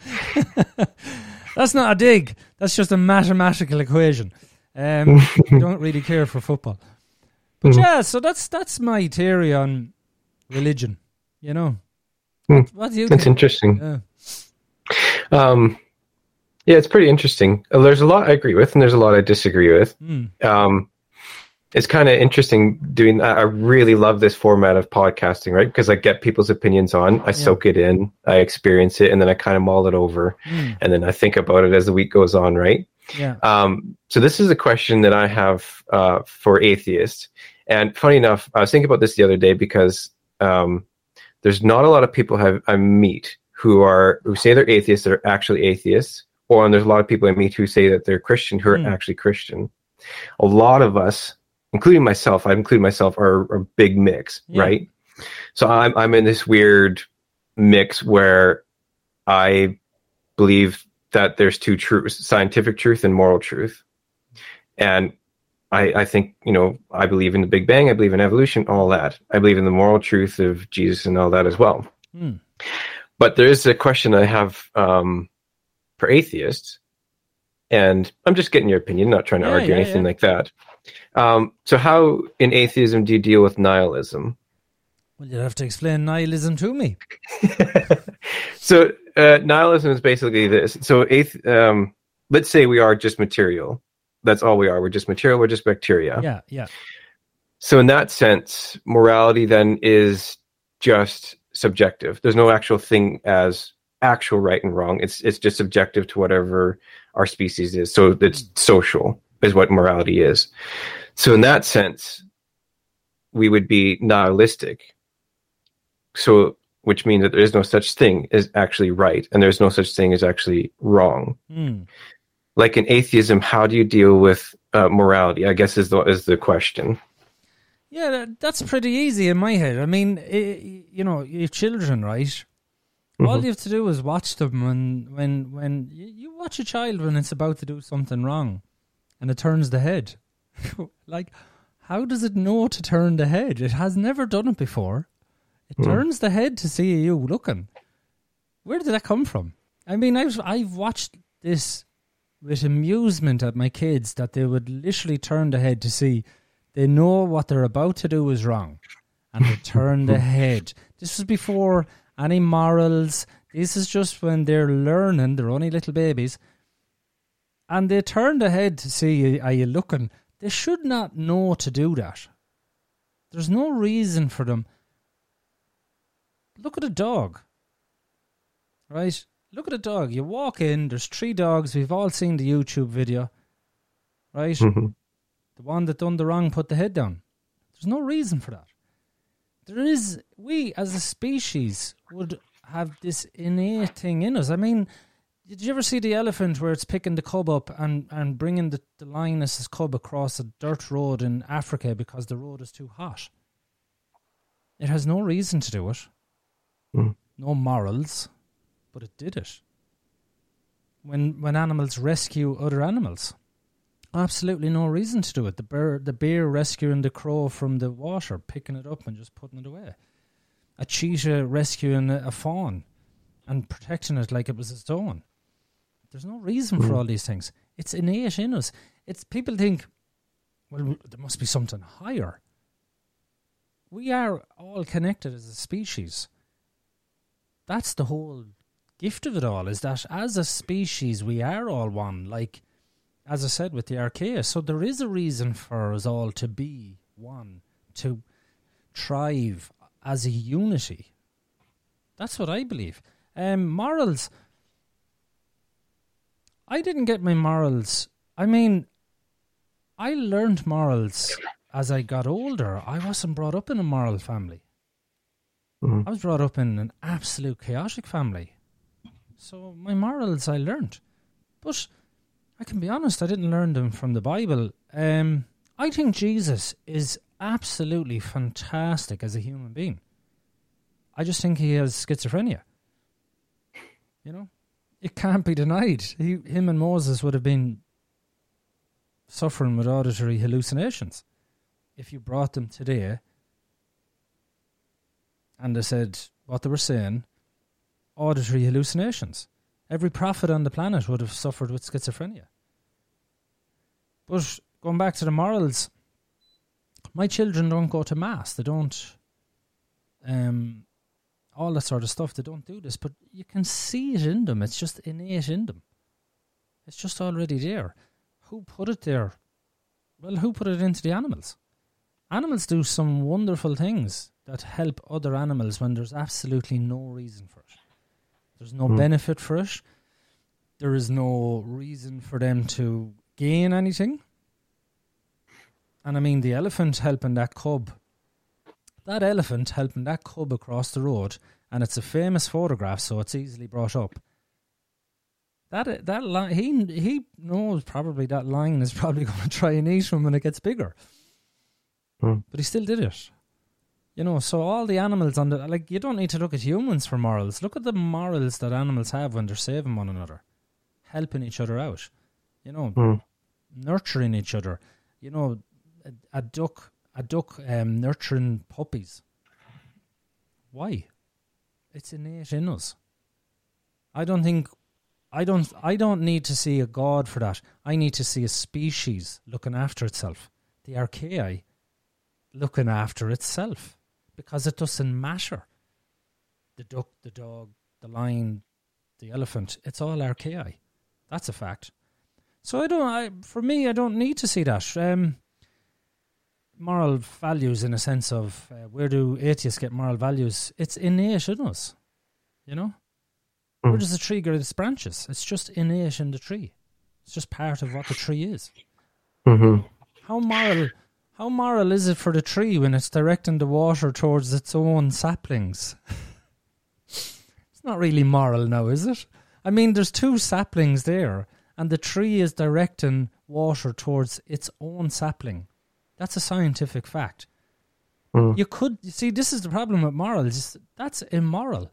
that's not a dig. That's just a mathematical equation. Um, you don't really care for football, but Mhm. yeah. So that's that's my theory on religion. You know, Hmm. what, do you That's think? interesting. Yeah. Um, yeah, it's pretty interesting. Uh, There's a lot I agree with, and there's a lot I disagree with. Mm, Um, it's kind of interesting doing that. I really love this format of podcasting, right? Because I get people's opinions on, I soak it in, I experience it, and then I kind of mull it over, mm, and then I think about it as the week goes on, right? yeah. Um, so this is a question that I have uh, for atheists. And funny enough, I was thinking about this the other day because um, there's not a lot of people have, I meet who are who say they're atheists that are actually atheists, or and there's a lot of people I meet who say that they're Christian who are Hmm. actually Christian. A lot of us, including myself, I include myself, are a big mix, Yeah. right? So I'm I'm in this weird mix where I believe that there's two truths scientific truth and moral truth and I, I think you know i believe in the big bang i believe in evolution all that i believe in the moral truth of jesus and all that as well Mm. but there is a question i have um, for atheists and i'm just getting your opinion not trying to Yeah, argue yeah, anything yeah. like that um, so how in atheism do you deal with nihilism Well, you'd have to explain nihilism to me. so uh, nihilism is basically this. So eighth, um, let's say we are just material. That's all we are. We're just material. We're just bacteria. Yeah, yeah. So in that sense, morality then is just subjective. There's no actual thing as actual right and wrong. It's it's just subjective to whatever our species is. So it's social is what morality is. So in that sense, we would be nihilistic. So which means that there is no such thing as actually right, and there's no such thing as actually wrong. Mm. Like in atheism, how do you deal with uh, morality? I guess is the is the question. Yeah, that, that's pretty easy in my head. I mean, it, you know, your children, right? Mm-hmm. All you have to do is watch them when when when you, you watch a child when it's about to do something wrong, and it turns the head. like, how does it know to turn the head? It has never done it before. It mm. turns the head to see you looking. Where did that come from? I mean, I've I've watched this with amusement at my kids that they would literally turn the head to see they know what they're about to do is wrong, and they turn the head. This was before any morals. This is just when they're learning. They're only little babies, and they turn the head to see are you looking. They should not know to do that. There's no reason for them. Look at a dog, right? Look at a dog. You walk in. There's three dogs. We've all seen the YouTube video, right? Mm-hmm. The one that done the wrong put the head down. There's no reason for that. There is, we as a species would have this innate thing in us. I mean, did you ever see the elephant where it's picking the cub up and, and bringing the, the lioness's cub across a dirt road in Africa because the road is too hot? It has no reason to do it, mm. no morals, but it did it. When when animals rescue other animals, Absolutely no reason to do it. The bear, the bear rescuing the crow from the water, picking it up and just putting it away. A cheetah rescuing a, a fawn and protecting it like it was its own. There's no reason for hmm. all these things. It's innate in us. It's people think, well, there must be something higher. We are all connected as a species. That's the whole gift of it all. Is that as a species we are all one. Like as I said, with the archaea. So there is a reason for us all to be one, to thrive as a unity. That's what I believe. Um, morals. I didn't get my morals. I mean, I learned morals as I got older. I wasn't brought up in a moral family. Mm-hmm. I was brought up in an absolute chaotic family. So my morals I learned. But I can be honest, I didn't learn them from the Bible. Um, I think Jesus is absolutely fantastic as a human being. I just think he has schizophrenia. You know, it can't be denied. He, him and Moses would have been suffering with auditory hallucinations if you brought them today and they said what they were saying, auditory hallucinations. Every prophet on the planet would have suffered with schizophrenia. But going back to the morals, my children don't go to mass. They don't, um, all that sort of stuff. They don't do this, but you can see it in them. It's just innate in them. It's just already there. Who put it there? Well, who put it into the animals? Animals do some wonderful things that help other animals when there's absolutely no reason for it. There's no mm. benefit for it. There is no reason for them to gain anything. And I mean, the elephant helping that cub, that elephant helping that cub across the road, and it's a famous photograph, so it's easily brought up. That that line, he he knows probably that lion is probably going to try and eat him when it gets bigger, hmm. but he still did it. You know, so all the animals on the like, you don't need to look at humans for morals. Look at the morals that animals have when they're saving one another, helping each other out. You know, mm. nurturing each other. You know, a, a duck, a duck um, nurturing puppies. Why? It's innate in us. I don't think I don't I don't need to see a god for that. I need to see a species looking after itself. The archaea looking after itself because it doesn't matter. The duck, the dog, the lion, the elephant, it's all archaea. That's a fact. So I don't. I, for me, I don't need to see that. Um, moral values, in a sense of uh, where do atheists get moral values? It's innate in us, you know. Where does the tree get its branches? It's just innate in the tree. It's just part of what the tree is. hmm How moral? How moral is it for the tree when it's directing the water towards its own saplings? it's not really moral now, is it? I mean, there's two saplings there, and the tree is directing water towards its own sapling. That's a scientific fact. Mm. You could you see this is the problem with morals. That's immoral.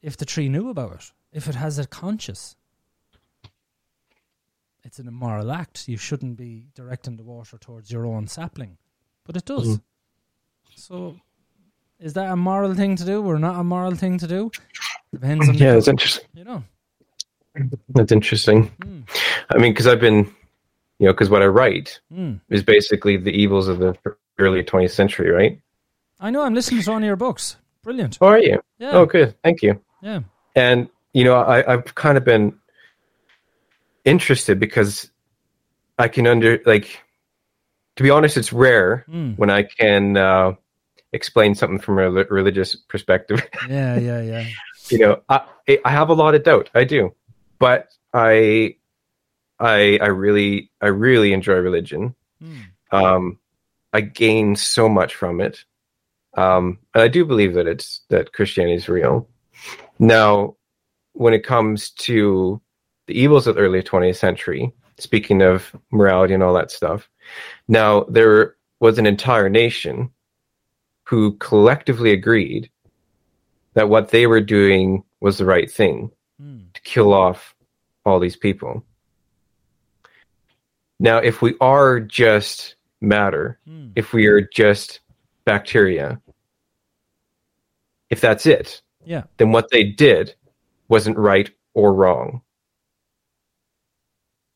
If the tree knew about it, if it has a conscience, it's an immoral act. You shouldn't be directing the water towards your own sapling, but it does. Mhm. So, is that a moral thing to do or not a moral thing to do? Depends on Yeah, it's interesting. you know. That's interesting. Mm, I mean, because I've been, you know, because what I write mm. is basically the evils of the early 20th century, right? I know. I'm listening to one of your books. Brilliant. How are you? Yeah. Oh, good. Thank you. Yeah. And you know, I, I've kind of been interested because I can under like, to be honest, it's rare Mm. when I can uh, explain something from a religious perspective. Yeah. Yeah. Yeah. you know, I I have a lot of doubt. I do, but I I I really I really enjoy religion. Mm. Um, I gain so much from it, um, and I do believe that it's that Christianity is real. Now, when it comes to the evils of the early 20th century, speaking of morality and all that stuff, now there was an entire nation who collectively agreed that what they were doing was the right thing Mm. to kill off all these people. Now, if we are just matter, Mm. if we are just bacteria, if that's it, Yeah. then what they did wasn't right or wrong.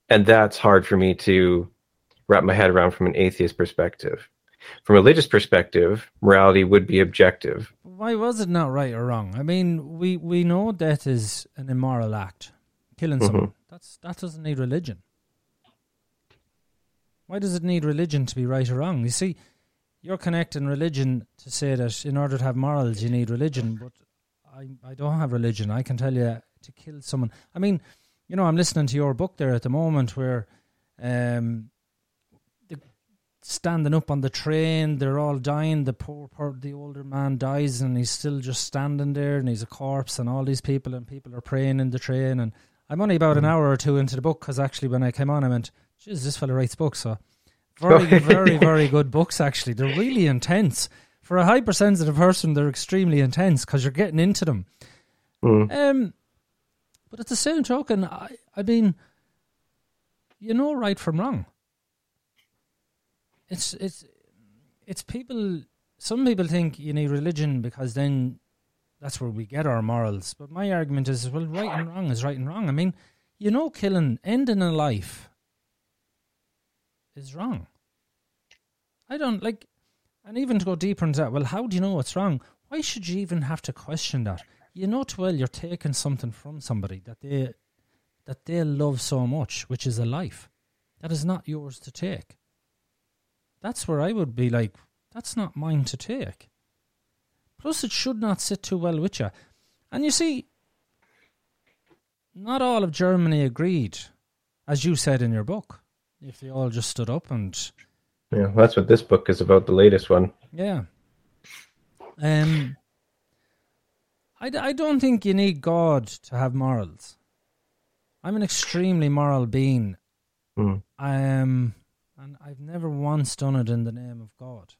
And that's hard for me to wrap my head around from an atheist perspective. From a religious perspective, morality would be objective. Why was it not right or wrong? I mean, we, we know death is an immoral act. Killing Mhm. someone. That's that doesn't need religion. Why does it need religion to be right or wrong? You see, you're connecting religion to say that in order to have morals you need religion, but I I don't have religion. I can tell you to kill someone. I mean, you know, I'm listening to your book there at the moment where um standing up on the train, they're all dying. The poor, poor, the older man dies, and he's still just standing there, and he's a corpse, and all these people, and people are praying in the train. And I'm only about an hour or two into the book because actually, when I came on, I went, "Jeez, this fella writes books." So, very, very, very good books. Actually, they're really intense for a hypersensitive person. They're extremely intense because you're getting into them. Mm. Um, but at the same token, I, I mean, you know right from wrong. It's it's it's people. Some people think you need religion because then that's where we get our morals. But my argument is, well, right and wrong is right and wrong. I mean, you know, killing, ending a life is wrong. I don't like, and even to go deeper into that. Well, how do you know what's wrong? Why should you even have to question that? You know too well you're taking something from somebody that they that they love so much, which is a life that is not yours to take. That's where I would be like, that's not mine to take. Plus, it should not sit too well with you. And you see, not all of Germany agreed, as you said in your book. If they all just stood up and Yeah, that's what this book is about, the latest one. yeah. Um, I, d- I don't think you need God to have morals. I'm an extremely moral being. Mm. am, and I've never once done it in the name of God.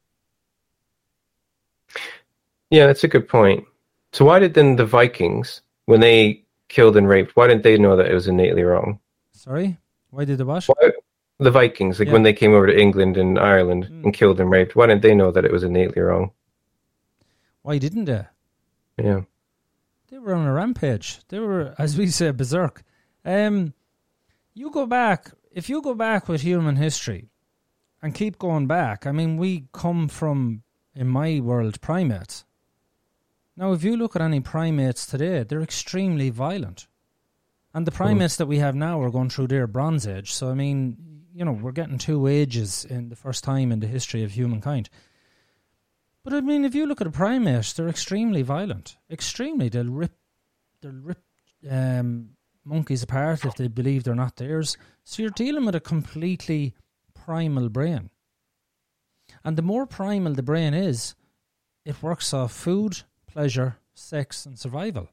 Yeah, that's a good point. So why did then the Vikings, when they killed and raped, why didn't they know that it was innately wrong? Sorry? Why did the what? Why, the Vikings, like Yeah. when they came over to England and Ireland Mm. and killed and raped, why didn't they know that it was innately wrong? Why didn't they? Yeah. Were on a rampage. They were, as we say, berserk. Um, you go back, if you go back with human history and keep going back, I mean, we come from, in my world, primates. Now, if you look at any primates today, they're extremely violent. And the primates that we have now are going through their Bronze Age. So, I mean, you know, we're getting two ages in the first time in the history of humankind. But I mean, if you look at a primate, they're extremely violent. Extremely. They'll rip they'll rip um, monkeys apart if they believe they're not theirs. So you're dealing with a completely primal brain. And the more primal the brain is, it works off food, pleasure, sex, and survival.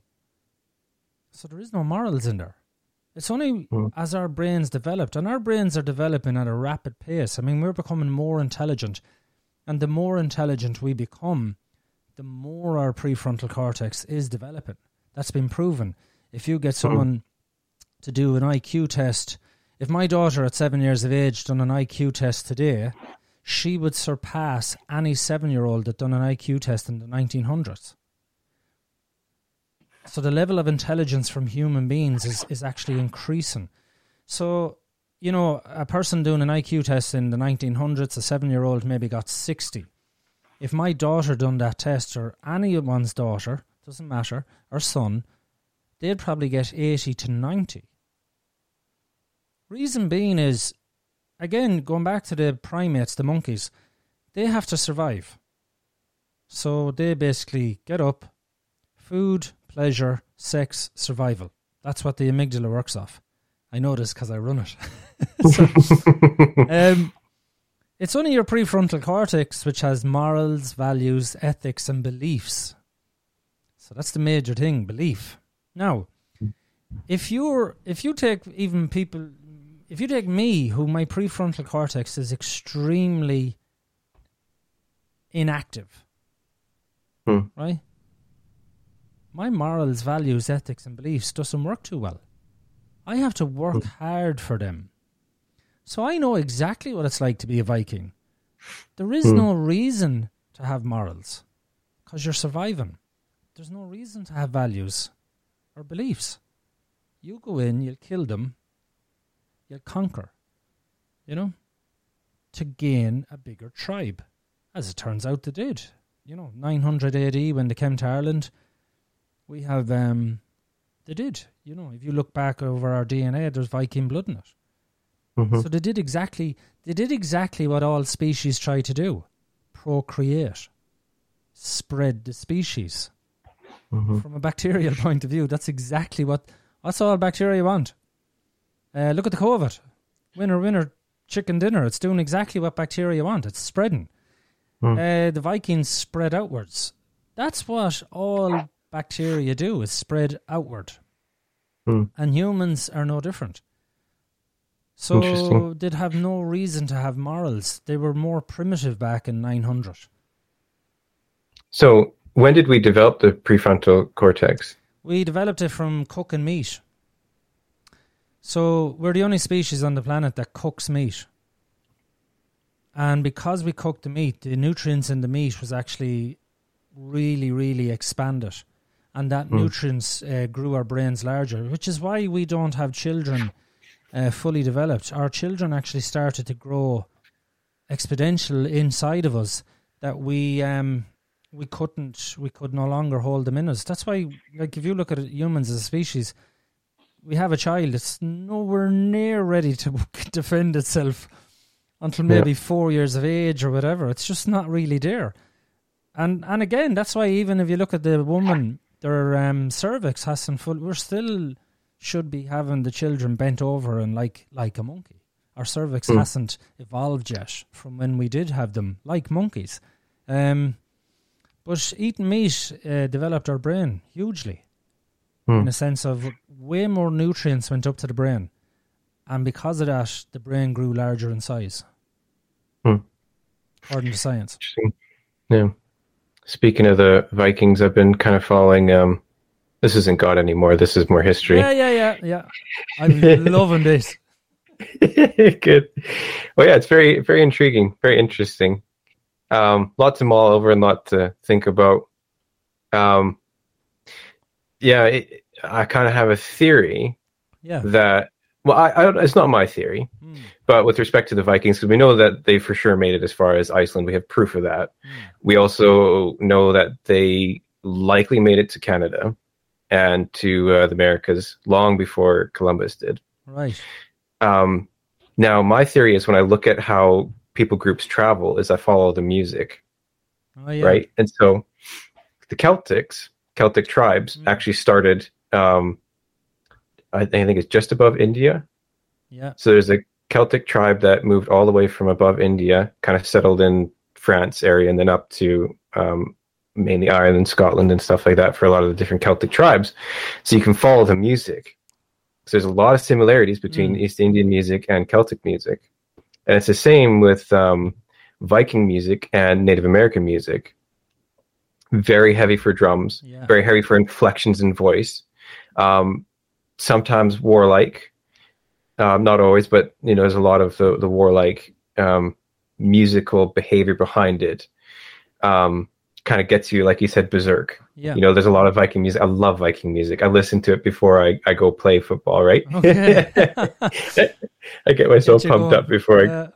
So there is no morals in there. It's only mm. as our brains developed, and our brains are developing at a rapid pace. I mean, we're becoming more intelligent, and the more intelligent we become, the more our prefrontal cortex is developing. That's been proven. If you get someone to do an IQ test, if my daughter at seven years of age done an IQ test today, she would surpass any seven year old that done an IQ test in the 1900s. So the level of intelligence from human beings is, is actually increasing. So, you know, a person doing an IQ test in the 1900s, a seven year old maybe got 60. If my daughter done that test, or anyone's daughter, doesn't matter, or son, they'd probably get 80 to 90. Reason being is, again, going back to the primates, the monkeys, they have to survive. So they basically get up, food, pleasure, sex, survival. That's what the amygdala works off. I know this because I run it. so, um, it's only your prefrontal cortex which has morals, values, ethics, and beliefs. So that's the major thing, belief. Now, if you're if you take even people if you take me, who my prefrontal cortex is extremely inactive, hmm. right? my morals, values, ethics, and beliefs doesn't work too well. I have to work hmm. hard for them. So I know exactly what it's like to be a Viking. There is mm. no reason to have morals because you're surviving. There's no reason to have values or beliefs. You go in, you'll kill them, you'll conquer, you know, to gain a bigger tribe. As it turns out, they did. You know, 900 AD when they came to Ireland, we have um, they did. You know, if you look back over our DNA, there's Viking blood in it. Mm-hmm. So they did exactly they did exactly what all species try to do: procreate, spread the species. Mm-hmm. From a bacterial point of view, that's exactly what that's all bacteria want. Uh, look at the COVID, winner, winner, chicken dinner. It's doing exactly what bacteria want. It's spreading. Mm. Uh, the Vikings spread outwards. That's what all bacteria do is spread outward. Hmm. And humans are no different. So they'd have no reason to have morals. They were more primitive back in 900. So when did we develop the prefrontal cortex? We developed it from cooking meat. So we're the only species on the planet that cooks meat. And because we cooked the meat, the nutrients in the meat was actually really, really expanded and that mm. nutrients uh, grew our brains larger, which is why we don't have children uh, fully developed. Our children actually started to grow exponential inside of us that we um, we couldn't we could no longer hold them in us. That's why, like, if you look at humans as a species, we have a child that's nowhere near ready to defend itself until maybe yeah. four years of age or whatever. It's just not really there. And and again, that's why even if you look at the woman their um, cervix hasn't full. We're still should be having the children bent over and like like a monkey. Our cervix mm. hasn't evolved yet from when we did have them like monkeys. Um, but eating meat uh, developed our brain hugely, mm. in a sense of way more nutrients went up to the brain, and because of that, the brain grew larger in size. Mm. According to science. Yeah. Speaking of the Vikings, I've been kind of following. Um, this isn't God anymore. This is more history. Yeah, yeah, yeah, yeah. I'm loving this. Good. Well, yeah, it's very, very intriguing, very interesting. Um, lot to mull over and lot to think about. Um, yeah, it, I kind of have a theory. Yeah. That well, I, I, it's not my theory, mm. but with respect to the Vikings, because we know that they for sure made it as far as Iceland. We have proof of that. Mm. We also know that they likely made it to Canada and to uh, the Americas long before Columbus did. Right. Um, now, my theory is when I look at how people groups travel, is I follow the music. Oh, yeah. Right, and so the Celtics, Celtic tribes, mm. actually started um, I, I think it's just above India. Yeah. So there's a Celtic tribe that moved all the way from above India, kind of settled in France area, and then up to um, mainly Ireland, Scotland, and stuff like that for a lot of the different Celtic tribes. So you can follow the music. So there's a lot of similarities between East Indian music and Celtic music, and it's the same with um, Viking music and Native American music. Very heavy for drums, Yeah. very heavy for inflections in voice. Um, sometimes warlike, um, not always, but you know, there's a lot of the the warlike um, musical behavior behind it. Um, kind of gets you, like you said, berserk. Yeah. You know, there's a lot of Viking music. I love Viking music. I listen to it before I, I go play football. Right? Okay. I get myself Get pumped up before I Yeah.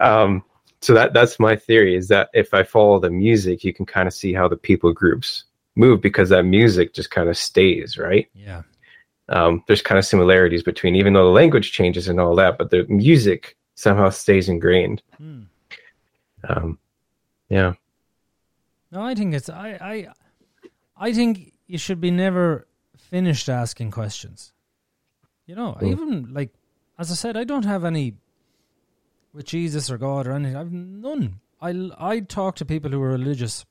um, so that that's my theory is that if I follow the music, you can kind of see how the people groups move because that music just kind of stays, right? yeah. Um, there's kind of similarities between, even though the language changes and all that, but the music somehow stays ingrained. Hmm. Um, yeah, No, I think it's I I I think you should be never finished asking questions. You know, Mm. even like as I said, I don't have any with Jesus or God or anything. I've none. I I talk to people who are religious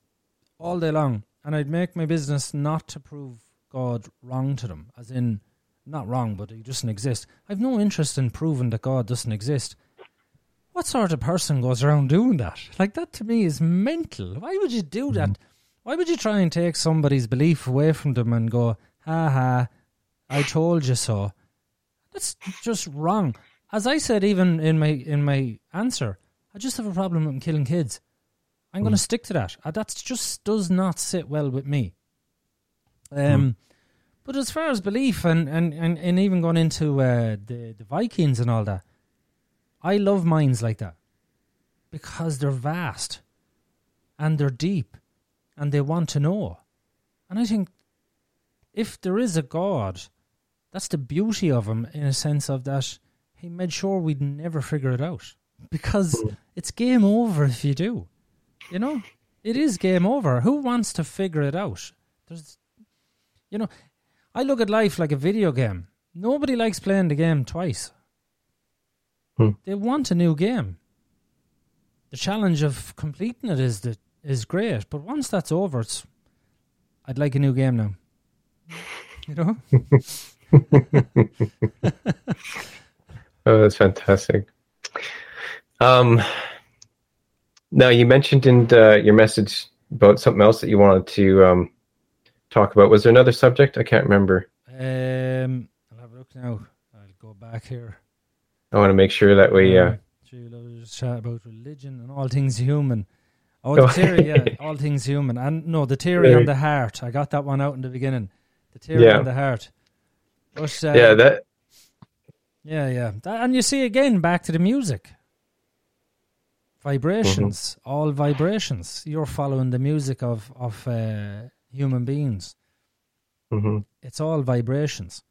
all day long, and I'd make my business not to prove God wrong to them, as in not wrong, but he doesn't exist. I've no interest in proving that God doesn't exist. What sort of person goes around doing that? Like that to me is mental. Why would you do that? Why would you try and take somebody's belief away from them and go, ha ha, I told you so? That's just wrong. As I said, even in my in my answer, I just have a problem with killing kids. I'm going to stick to that. Uh, That just does not sit well with me. Um, but as far as belief and and, and, and even going into uh, the the Vikings and all that, I love minds like that because they're vast and they're deep and they want to know. And I think if there is a God, that's the beauty of him in a sense of that he made sure we'd never figure it out because it's game over if you do. You know, it is game over. Who wants to figure it out? There's, you know, I look at life like a video game. Nobody likes playing the game twice. Hmm. They want a new game. The challenge of completing it is the, is great, but once that's over, it's I'd like a new game now. You know? oh, that's fantastic. Um, now you mentioned in uh, your message about something else that you wanted to um, talk about. Was there another subject? I can't remember. Um, I'll have a look now. I'll go back here. I want to make sure that we. Uh, Gee, we'll just chat about religion and all things human. Oh, the Oh. theory, yeah, all things human, and no, the theory on the heart. I got that one out in the beginning. The theory Yeah. on the heart. But, uh, yeah, that yeah, yeah, That- and you see again back to the music. Vibrations, all vibrations. You're following the music of of uh, human beings. Mm-hmm. it's all vibrations.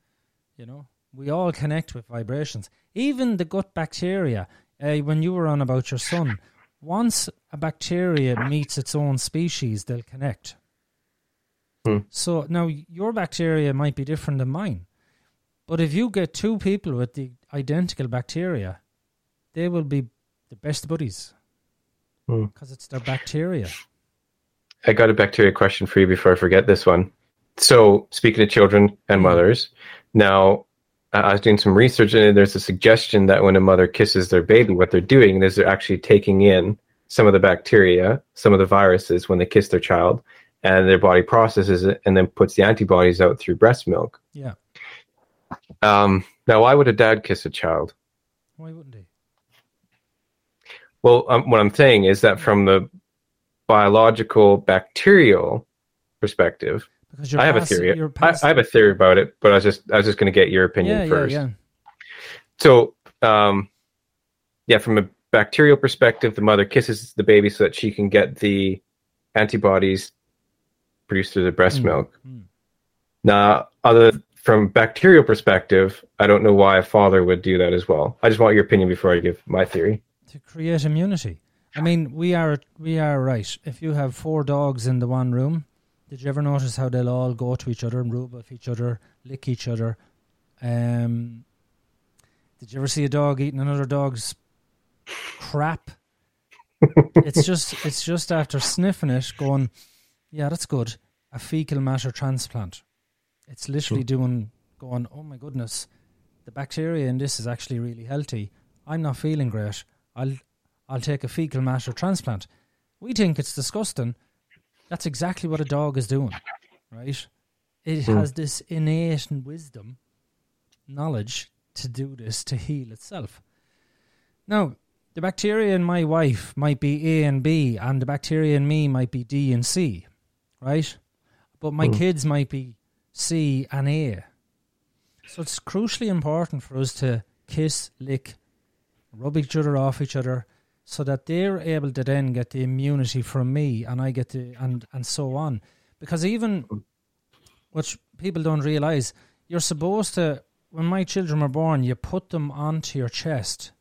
You know, we all connect with vibrations. Even the gut bacteria. Uh, when you were on about your son, once a bacteria meets its own species, they'll connect. Hmm. So now your bacteria might be different than mine, but if you get two people with the identical bacteria, they will be the best buddies Hmm. because it's their bacteria. I got a bacteria question for you before I forget this one. So, speaking of children and mothers, now I was doing some research and there's a suggestion that when a mother kisses their baby, what they're doing is they're actually taking in some of the bacteria, some of the viruses when they kiss their child, and their body processes it and then puts the antibodies out through breast milk. Yeah, Um, now, why would a dad kiss a child? why wouldn't he? Well, um, what I'm saying is that from the biological bacterial perspective, Because I have a theory. I, I have a theory about it, but I was just I was just going to get your opinion yeah, first. yeah, yeah. So, um, yeah, from a bacterial perspective, the mother kisses the baby so that she can get the antibodies produced through the breast Mm, milk. mm. Now, other from bacterial perspective, I don't know why a father would do that as well. I just want your opinion before I give my theory. to create immunity. I mean, we are we are right. If you have four dogs in the one room, Did you ever notice how they'll all go to each other and rub off each other, lick each other? Um, did you ever see a dog eating another dog's crap? it's just it's just after sniffing it, going, yeah, that's good. A fecal matter transplant. It's literally doing going, oh my goodness, the bacteria in this is actually really healthy. I'm not feeling great. I'll I'll take a fecal matter transplant. We think it's disgusting. That's exactly what a dog is doing, right? It Hmm. has this innate wisdom, knowledge to do this to heal itself. Now, the bacteria in my wife might be A and B, and the bacteria in me might be D and C, right? But my Hmm. kids might be C and A. So it's crucially important for us to kiss, lick, rub each other off each other, so that they're able to then get the immunity from me, and I get the and and so on. Because even which people don't realize, you're supposed to when my children were born, you put them onto your chest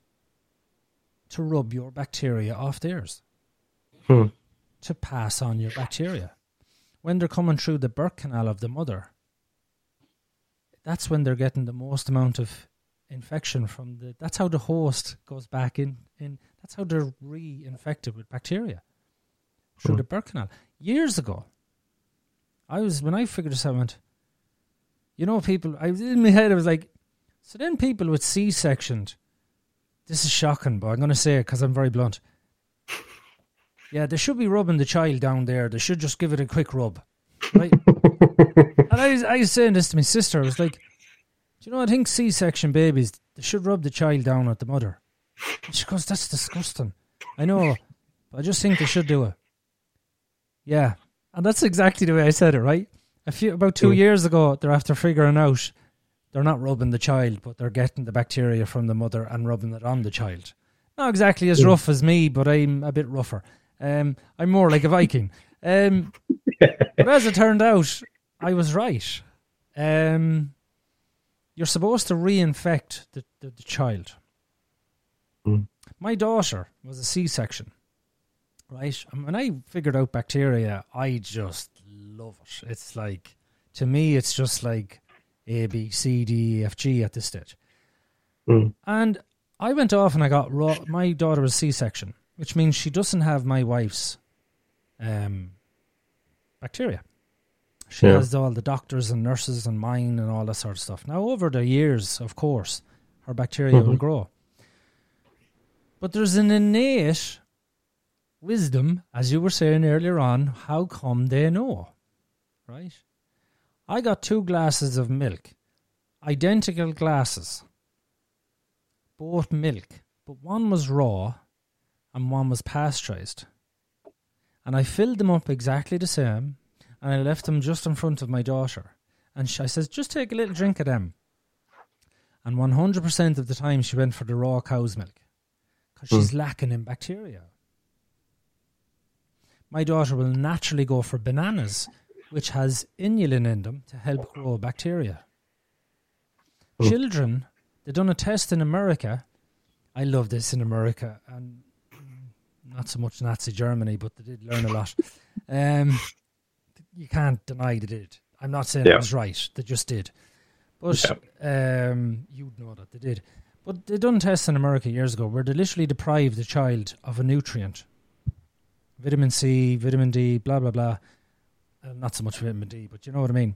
to rub your bacteria off theirs, Hmm. to pass on your bacteria. When they're coming through the birth canal of the mother, that's when they're getting the most amount of infection from the. That's how the host goes back in. in that's how they're reinfected with bacteria through Hmm. the birth canal. Years ago, I was when I figured this out. I went, you know, people. I was in my head. I was like, so then people with C sectioned. This is shocking, but I'm going to say it because I'm very blunt. Yeah, they should be rubbing the child down there. They should just give it a quick rub, right? and I was, I was saying this to my sister. I was like, do you know? I think C-section babies they should rub the child down at the mother. She goes, "That's disgusting." I know, but I just think they should do it. Yeah, and that's exactly the way I said it. Right? A few about two Mm. years ago, they're after figuring out they're not rubbing the child, but they're getting the bacteria from the mother and rubbing it on the child. Not exactly as Mm. rough as me, but I'm a bit rougher. Um, I'm more like a Viking. Um, but as it turned out, I was right. Um, you're supposed to reinfect the, the, the child. Mm. My daughter was a C section, right? And when I figured out bacteria, I just love it. It's like, to me, it's just like A, B, C, D, E, F, G at this stage. Mm. And I went off and I got raw. My daughter was C section, which means she doesn't have my wife's um, bacteria. She Yeah. has all the doctors and nurses and mine and all that sort of stuff. Now, over the years, of course, her bacteria will Mhm. grow. But there's an innate wisdom, as you were saying earlier on. How come they know? Right? I got two glasses of milk, identical glasses, both milk, but one was raw and one was pasteurized. And I filled them up exactly the same, and I left them just in front of my daughter. And she, I says, just take a little drink of them. And 100% of the time she went for the raw cow's milk because she's lacking in bacteria. My daughter will naturally go for bananas, which has inulin in them to help grow bacteria. Mm. Children, they done a test in America. I love this in America, and mm, not so much Nazi Germany, but they did learn a lot. Um, you can't deny they did. I'm not saying Yeah. it was right; they just did. But um, you'd know that they did. But they done tests in America years ago where they literally deprived the child of a nutrient, vitamin C, vitamin D, blah blah blah. Uh, not so much vitamin D, but you know what I mean.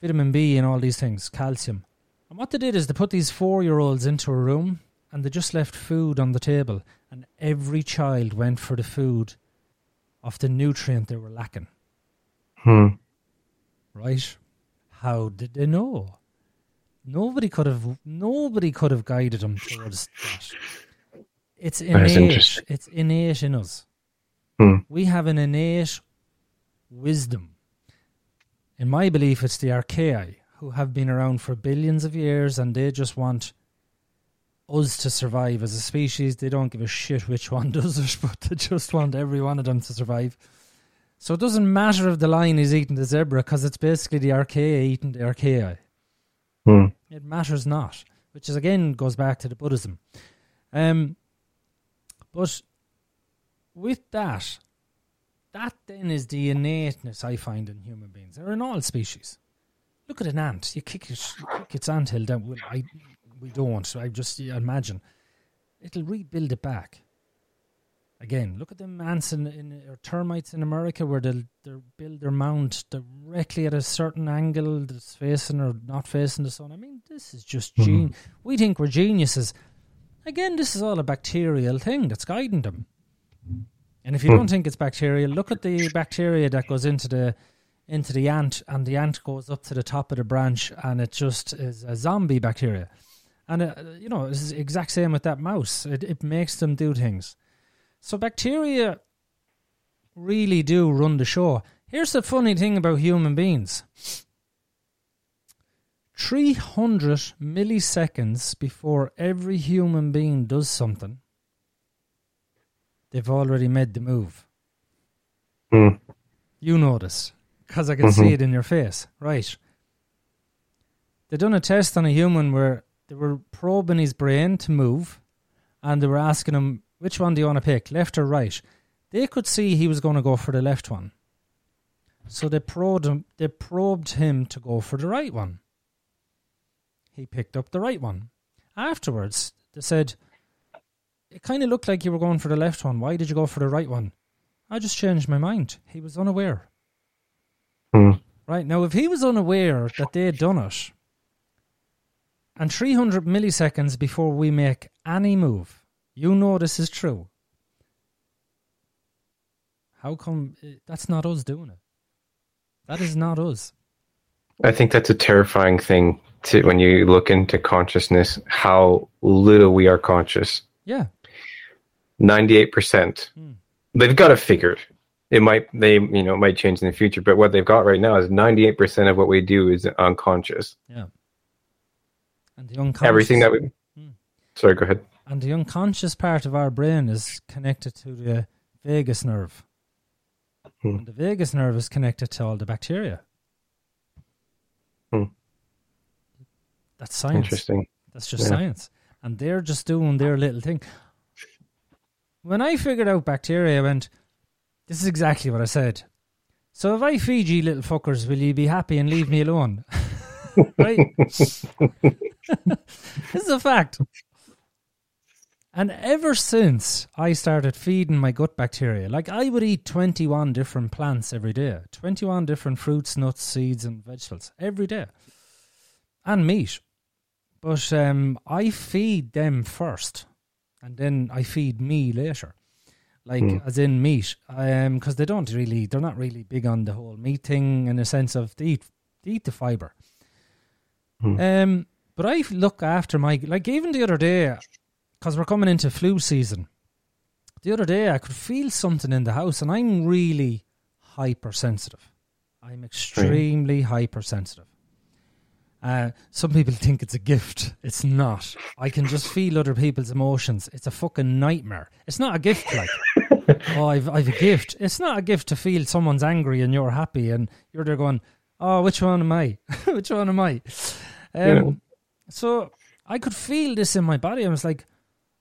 Vitamin B and all these things, calcium. And what they did is they put these four-year-olds into a room and they just left food on the table, and every child went for the food of the nutrient they were lacking. Hmm. Right? How did they know? Nobody could have. Nobody could have guided them towards that. It's innate. It's innate in us. Hmm. We have an innate wisdom. In my belief, it's the archaea who have been around for billions of years, and they just want us to survive as a species. They don't give a shit which one does it, but they just want every one of them to survive. So it doesn't matter if the lion is eating the zebra because it's basically the archaea eating the archaea. Hmm. It matters not, which is again goes back to the Buddhism. Um, but with that, that then is the innateness I find in human beings. They're in all species. Look at an ant. You kick, it, you kick its anthill down. Well, I, we don't. So I just imagine it'll rebuild it back. Again, look at the ants in, in or termites in America where they'll, they'll build their mound directly at a certain angle that's facing or not facing the sun. I mean, this is just mm-hmm. gene. We think we're geniuses. Again, this is all a bacterial thing that's guiding them. And if you mm. don't think it's bacterial, look at the bacteria that goes into the into the ant, and the ant goes up to the top of the branch, and it just is a zombie bacteria. And uh, you know, it's the exact same with that mouse. It it makes them do things. So bacteria really do run the show. Here's the funny thing about human beings. 300 milliseconds before every human being does something, they've already made the move. Mm. You notice, because I can mm-hmm. see it in your face. Right. They done a test on a human where they were probing his brain to move, and they were asking him, which one do you want to pick, left or right? They could see he was going to go for the left one. So they probed him, they probed him to go for the right one he picked up the right one. Afterwards, they said, It kind of looked like you were going for the left one. Why did you go for the right one? I just changed my mind. He was unaware. Hmm. Right, now if he was unaware that they had done it, and 300 milliseconds before we make any move, you know this is true. How come eh, that's not us doing it? That is not us. I think that's a terrifying thing to when you look into consciousness, how little we are conscious. Yeah. 98%. Hmm. They've got it figured. It might they you know might change in the future, but what they've got right now is 98% of what we do is unconscious. Yeah. And the unconscious everything that we hmm. Sorry, go ahead. And the unconscious part of our brain is connected to the vagus nerve. Hmm. And the vagus nerve is connected to all the bacteria. Hmm. That's science. Interesting. That's just yeah. science. And they're just doing their little thing. When I figured out bacteria, I went, this is exactly what I said. So if I feed you little fuckers, will you be happy and leave me alone? right? this is a fact. And ever since I started feeding my gut bacteria, like I would eat 21 different plants every day, 21 different fruits, nuts, seeds, and vegetables every day, and meat. But um, I feed them first, and then I feed me later, like mm. as in meat, because um, they don't really, they're not really big on the whole meat thing in the sense of they eat, they eat the fiber. Mm. Um, but I look after my like even the other day, because we're coming into flu season. The other day, I could feel something in the house, and I'm really hypersensitive. I'm extremely hypersensitive. Uh, some people think it's a gift. It's not. I can just feel other people's emotions. It's a fucking nightmare. It's not a gift, like. oh, I've, I've a gift. It's not a gift to feel someone's angry and you're happy and you're there going, oh, which one am I? which one am I? Um, yeah. So I could feel this in my body. I was like,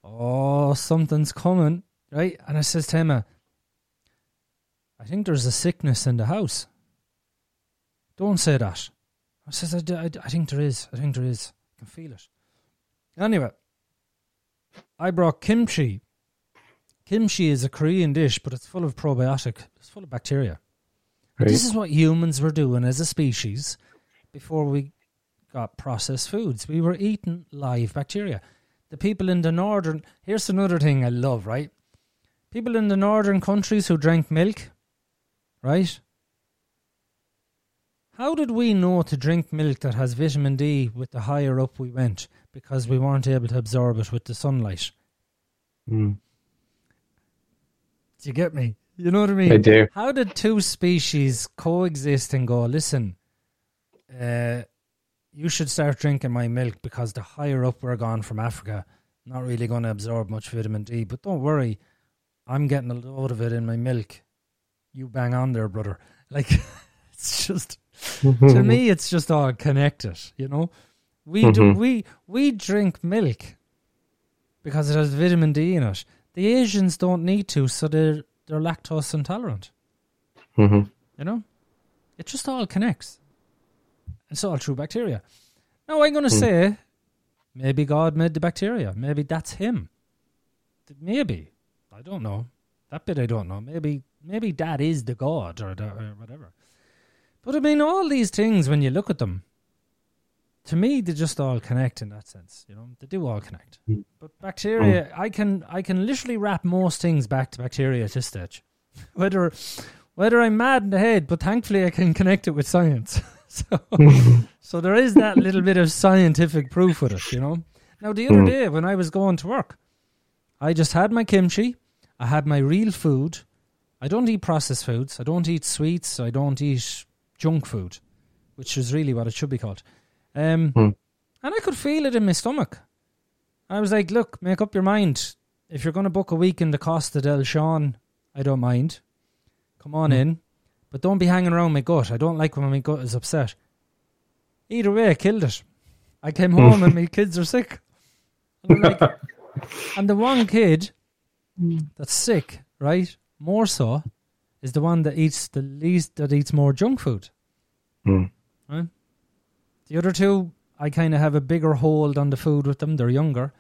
oh, something's coming, right? And I says to Emma, I think there's a sickness in the house. Don't say that. I says, I, I, I think there is. I think there is. I can feel it. Anyway, I brought kimchi. Kimchi is a Korean dish, but it's full of probiotic. It's full of bacteria. Right. This is what humans were doing as a species before we got processed foods. We were eating live bacteria. The people in the northern here's another thing I love, right? People in the northern countries who drank milk, right? How did we know to drink milk that has vitamin D with the higher up we went because we weren't able to absorb it with the sunlight? Mm. Do you get me? You know what I mean? I do. How did two species coexist and go, listen, uh, you should start drinking my milk because the higher up we're gone from Africa, not really going to absorb much vitamin D. But don't worry, I'm getting a load of it in my milk. You bang on there, brother. Like, it's just to me, it's just all connected. You know, we mm-hmm. do we we drink milk because it has vitamin D in it. The Asians don't need to, so they're they're lactose intolerant. hmm You know, it just all connects. It's all true bacteria. Now I'm going to Hmm. say, maybe God made the bacteria. Maybe that's Him. Maybe I don't know. That bit I don't know. Maybe maybe that is the God or, the, or whatever. But I mean, all these things when you look at them, to me they just all connect in that sense. You know, they do all connect. Hmm. But bacteria, I can I can literally wrap most things back to bacteria at this stage. Whether whether I'm mad in the head, but thankfully I can connect it with science. so, so there is that little bit of scientific proof with it, you know. Now the other Mm. day when I was going to work, I just had my kimchi, I had my real food. I don't eat processed foods. I don't eat sweets. I don't eat junk food, which is really what it should be called. Um, Mm. And I could feel it in my stomach. I was like, look, make up your mind. If you're going to book a week in the Costa del Sean, I don't mind. Come on Mm. in. But don't be hanging around my gut. I don't like when my gut is upset. Either way, I killed it. I came home and my kids are sick. And, like, and the one kid that's sick, right, more so, is the one that eats the least, that eats more junk food. Mm. Right? The other two, I kind of have a bigger hold on the food with them. They're younger.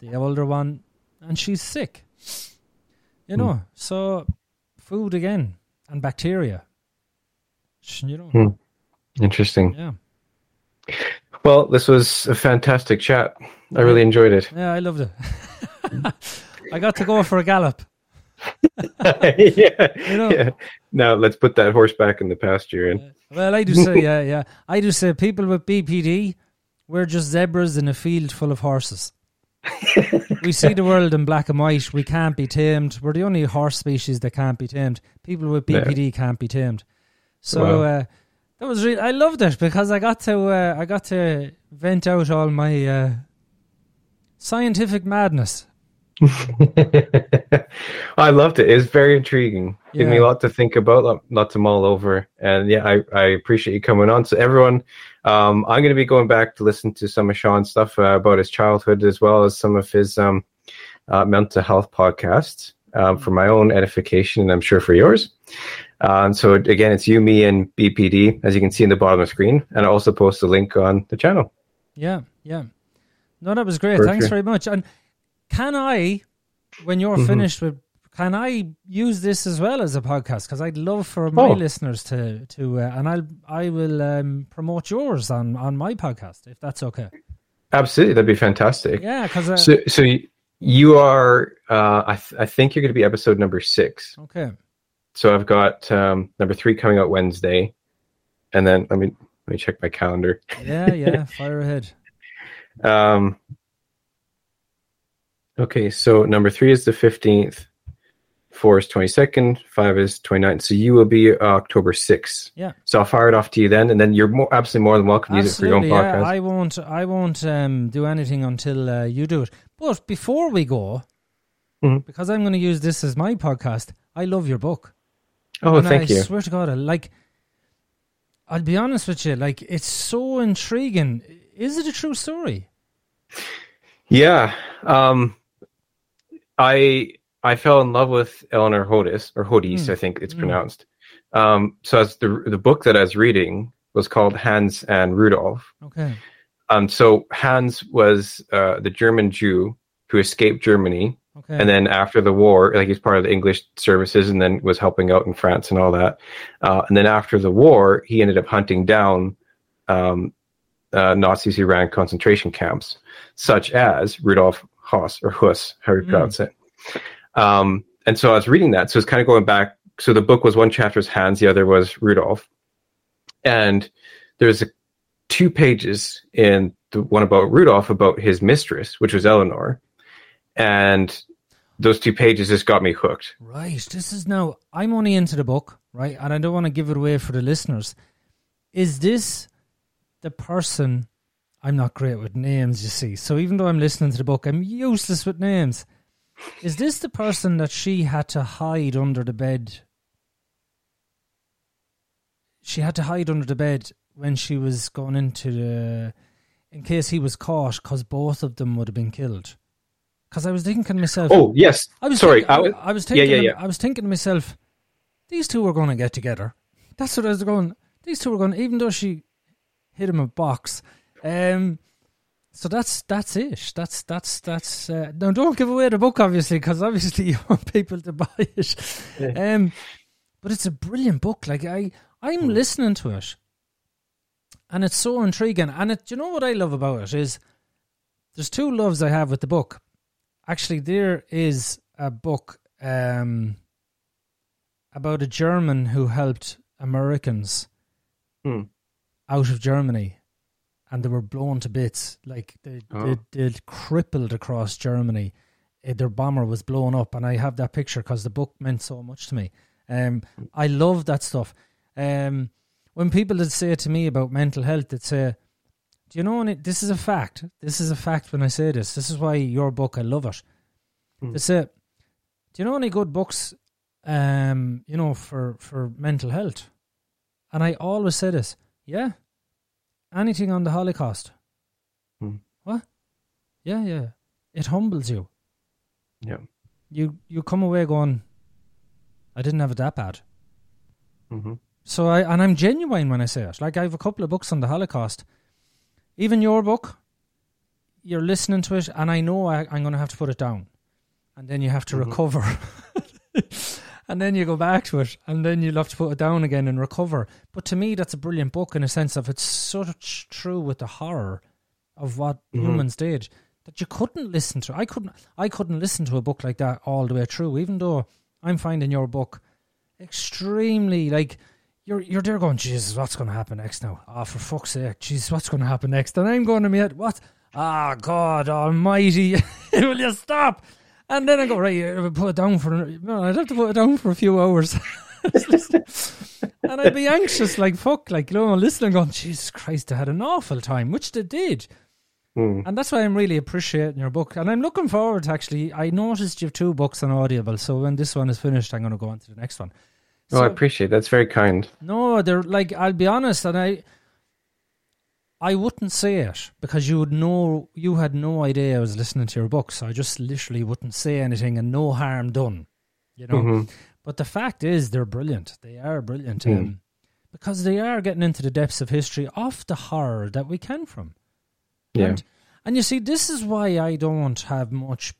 The older one, and she's sick. You know, so food again and bacteria. You know, Hmm. Interesting. yeah, Well, this was a fantastic chat. I really enjoyed it. yeah, I loved it. I got to go for a gallop. yeah. You know- yeah. Now let's put that horse back in the pasture. And Well, I do say, yeah, yeah. I do say people with BPD, we're just zebras in a field full of horses. We see the world in black and white. We can't be tamed. We're the only horse species that can't be tamed. People with Yeah. BPD can't be tamed. So Wow. uh, that was really. I loved it because I got to. Uh, I got to vent out all my uh, scientific madness. I loved it. It was very intriguing. Gave me a lot to think about, lot, lot to mull over. And yeah, I, I appreciate you coming on. So everyone, um, I'm going to be going back to listen to some of Sean's stuff uh, about his childhood as well as some of his um, uh, mental health podcasts um, for my own edification and I'm sure for yours. Uh, so again, it's you, me, and BPD, as you can see in the bottom of the screen. And I also post a link on the channel. Yeah, yeah. No, that was great. For Thanks sure. very much. And can I, when you're Mhm. finished with, can I use this as well as a podcast? Because I'd love for my Oh. listeners to to, uh, and I'll I will um, promote yours on on my podcast if that's okay. Absolutely. That'd be fantastic. Yeah, because uh, So, so you are, uh, I, th- I think you're going to be episode number six. okay, So I've got um, number three coming out Wednesday, and then let me let me check my calendar. yeah, yeah, fire ahead. Um, okay, so number three is the fifteenth, four is twenty second, five is 29th. So you will be October sixth. Yeah. So I'll fire it off to you then, and then you're more absolutely more than welcome to use it for your own Absolutely, yeah. podcast. I won't I won't um, do anything until uh, you do it. But before we go, Mhm. because I'm going to use this as my podcast, I love your book. oh, and thank I you. I swear to God, I like. I'll be honest with you, like it's so intriguing. Is it a true story? Yeah. Um, I I fell in love with Eleanor Hodys or Hodys, Mm. I think it's Mm. pronounced. Um, so as the the book that I was reading was called Hanns and Rudolf. Okay. Um, so Hanns was uh, the German Jew who escaped Germany, Okay. and then after the war, like he's part of the English services, and then was helping out in France and all that. Uh, and then after the war, he ended up hunting down um, uh, Nazis who ran concentration camps, such as Rudolf Haas or Huss, how you Mm. pronounce it. Um, and so I was reading that, so it's kind of going back. So the book was one chapter was Hanns, the other was Rudolf, and there's a, two pages in the one about Rudolf about his mistress, which was Eleanor, and those two pages just got me hooked. right. This is now. I'm only into the book, right, and I don't want to give it away for the listeners. Is this the person? I'm not great with names, you see. So even though I'm listening to the book, I'm useless with names. Is this the person that she had to hide under the bed? She had to hide under the bed when she was going into the, in case he was caught, because both of them would have been killed. Because I was thinking to myself, Oh yes, I was sorry. Thinking, I was, I was yeah, thinking, yeah, to- yeah. I was thinking to myself, these two were going to get together. That's what I was going. These two were going, even though she hit him a box. Um, so that's that's it. That's that's that's. Uh, now, don't give away the book, obviously, because obviously you want people to buy it. Yeah. Um, but it's a brilliant book. Like I, I'm listening to it, and it's so intriguing. And it, you know what I love about it is, there's two loves I have with the book. Actually, there is a book um, about a German who helped Americans Hmm. out of Germany, and they were blown to bits. Like they Oh. they, they crippled across Germany. Eh, Their bomber was blown up, and I have that picture because the book meant so much to me. Um, I love that stuff. Um, when people would say to me about mental health, they'd say, "Do you know?" And it, this is a fact. This is a fact. When I say this, this is why your book. I love it. Hmm. They say, "Do you know any good books?" Um, you know, for for mental health. And I always say this, yeah. Anything on the Holocaust. Hmm. What? Yeah, yeah. It humbles you. Yeah. You you come away going, I didn't have it that bad. hmm So I and I'm genuine when I say it. Like I have a couple of books on the Holocaust. Even your book, you're listening to it, and I know I, I'm going to have to put it down, and then you have to Mhm. recover, and then you go back to it, and then you'll have to put it down again and recover. But to me, that's a brilliant book in a sense of it's tr- true with the horror of what Mhm. humans did that you couldn't listen to. I couldn't. I couldn't listen to a book like that all the way through, even though I'm finding your book extremely like you're you're there going, Jesus, what's going to happen next now? Ah, for fuck's sake, Jesus, what's going to happen next? And I'm going to me head, what? Ah, God Almighty, will you stop? And then I go right, I put it down for. No, I'd have to put it down for a few hours. and I'd be anxious, like fuck, like you know, listening, going, Jesus Christ, I had an awful time, which they did. Mm. And that's why I'm really appreciating your book. And I'm looking forward to actually, I noticed you have two books on Audible. So when this one is finished, I'm going to go on to the next one. Oh, I appreciate that. That's very kind. no, they're like, I'll be honest, and I. I wouldn't say it because you would know you had no idea I was listening to your book, so I just literally wouldn't say anything and no harm done. You know? Mhm. But the fact is they're brilliant. They are brilliant. Mm. Um, because they are getting into the depths of history off the horror that we can from. Yeah. And, and you see, this is why I don't have much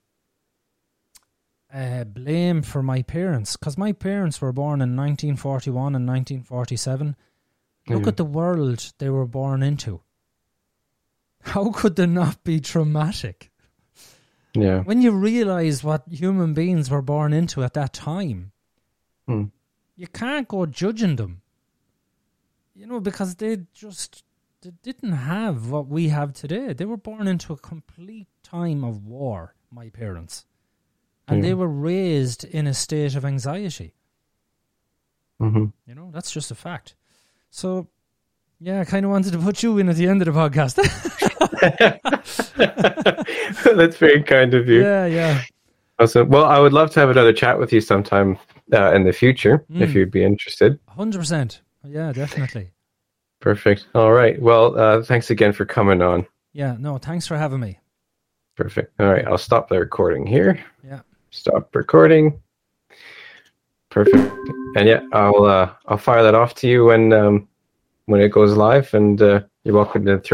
uh, blame for my parents, because my parents were born in 1941 and 1947. Look Yeah. at the world they were born into. How could they not be traumatic? Yeah. When you realize what human beings were born into at that time, Hmm. you can't go judging them. You know, because they just they didn't have what we have today. They were born into a complete time of war, my parents. And Yeah. they were raised in a state of anxiety. hmm You know, that's just a fact. So, yeah, I kind of wanted to put you in at the end of the podcast. That's very kind of you. yeah, yeah. Awesome. Well, I would love to have another chat with you sometime uh, in the future if Mm. you'd be interested. 100%. Yeah, definitely. Perfect. All right. Well, uh, thanks again for coming on. Yeah, no, thanks for having me. Perfect. All right. I'll stop the recording here. Yeah. Stop recording. Perfect. And yeah, I'll uh, I'll fire that off to you when um, when it goes live, and uh, you're welcome to throw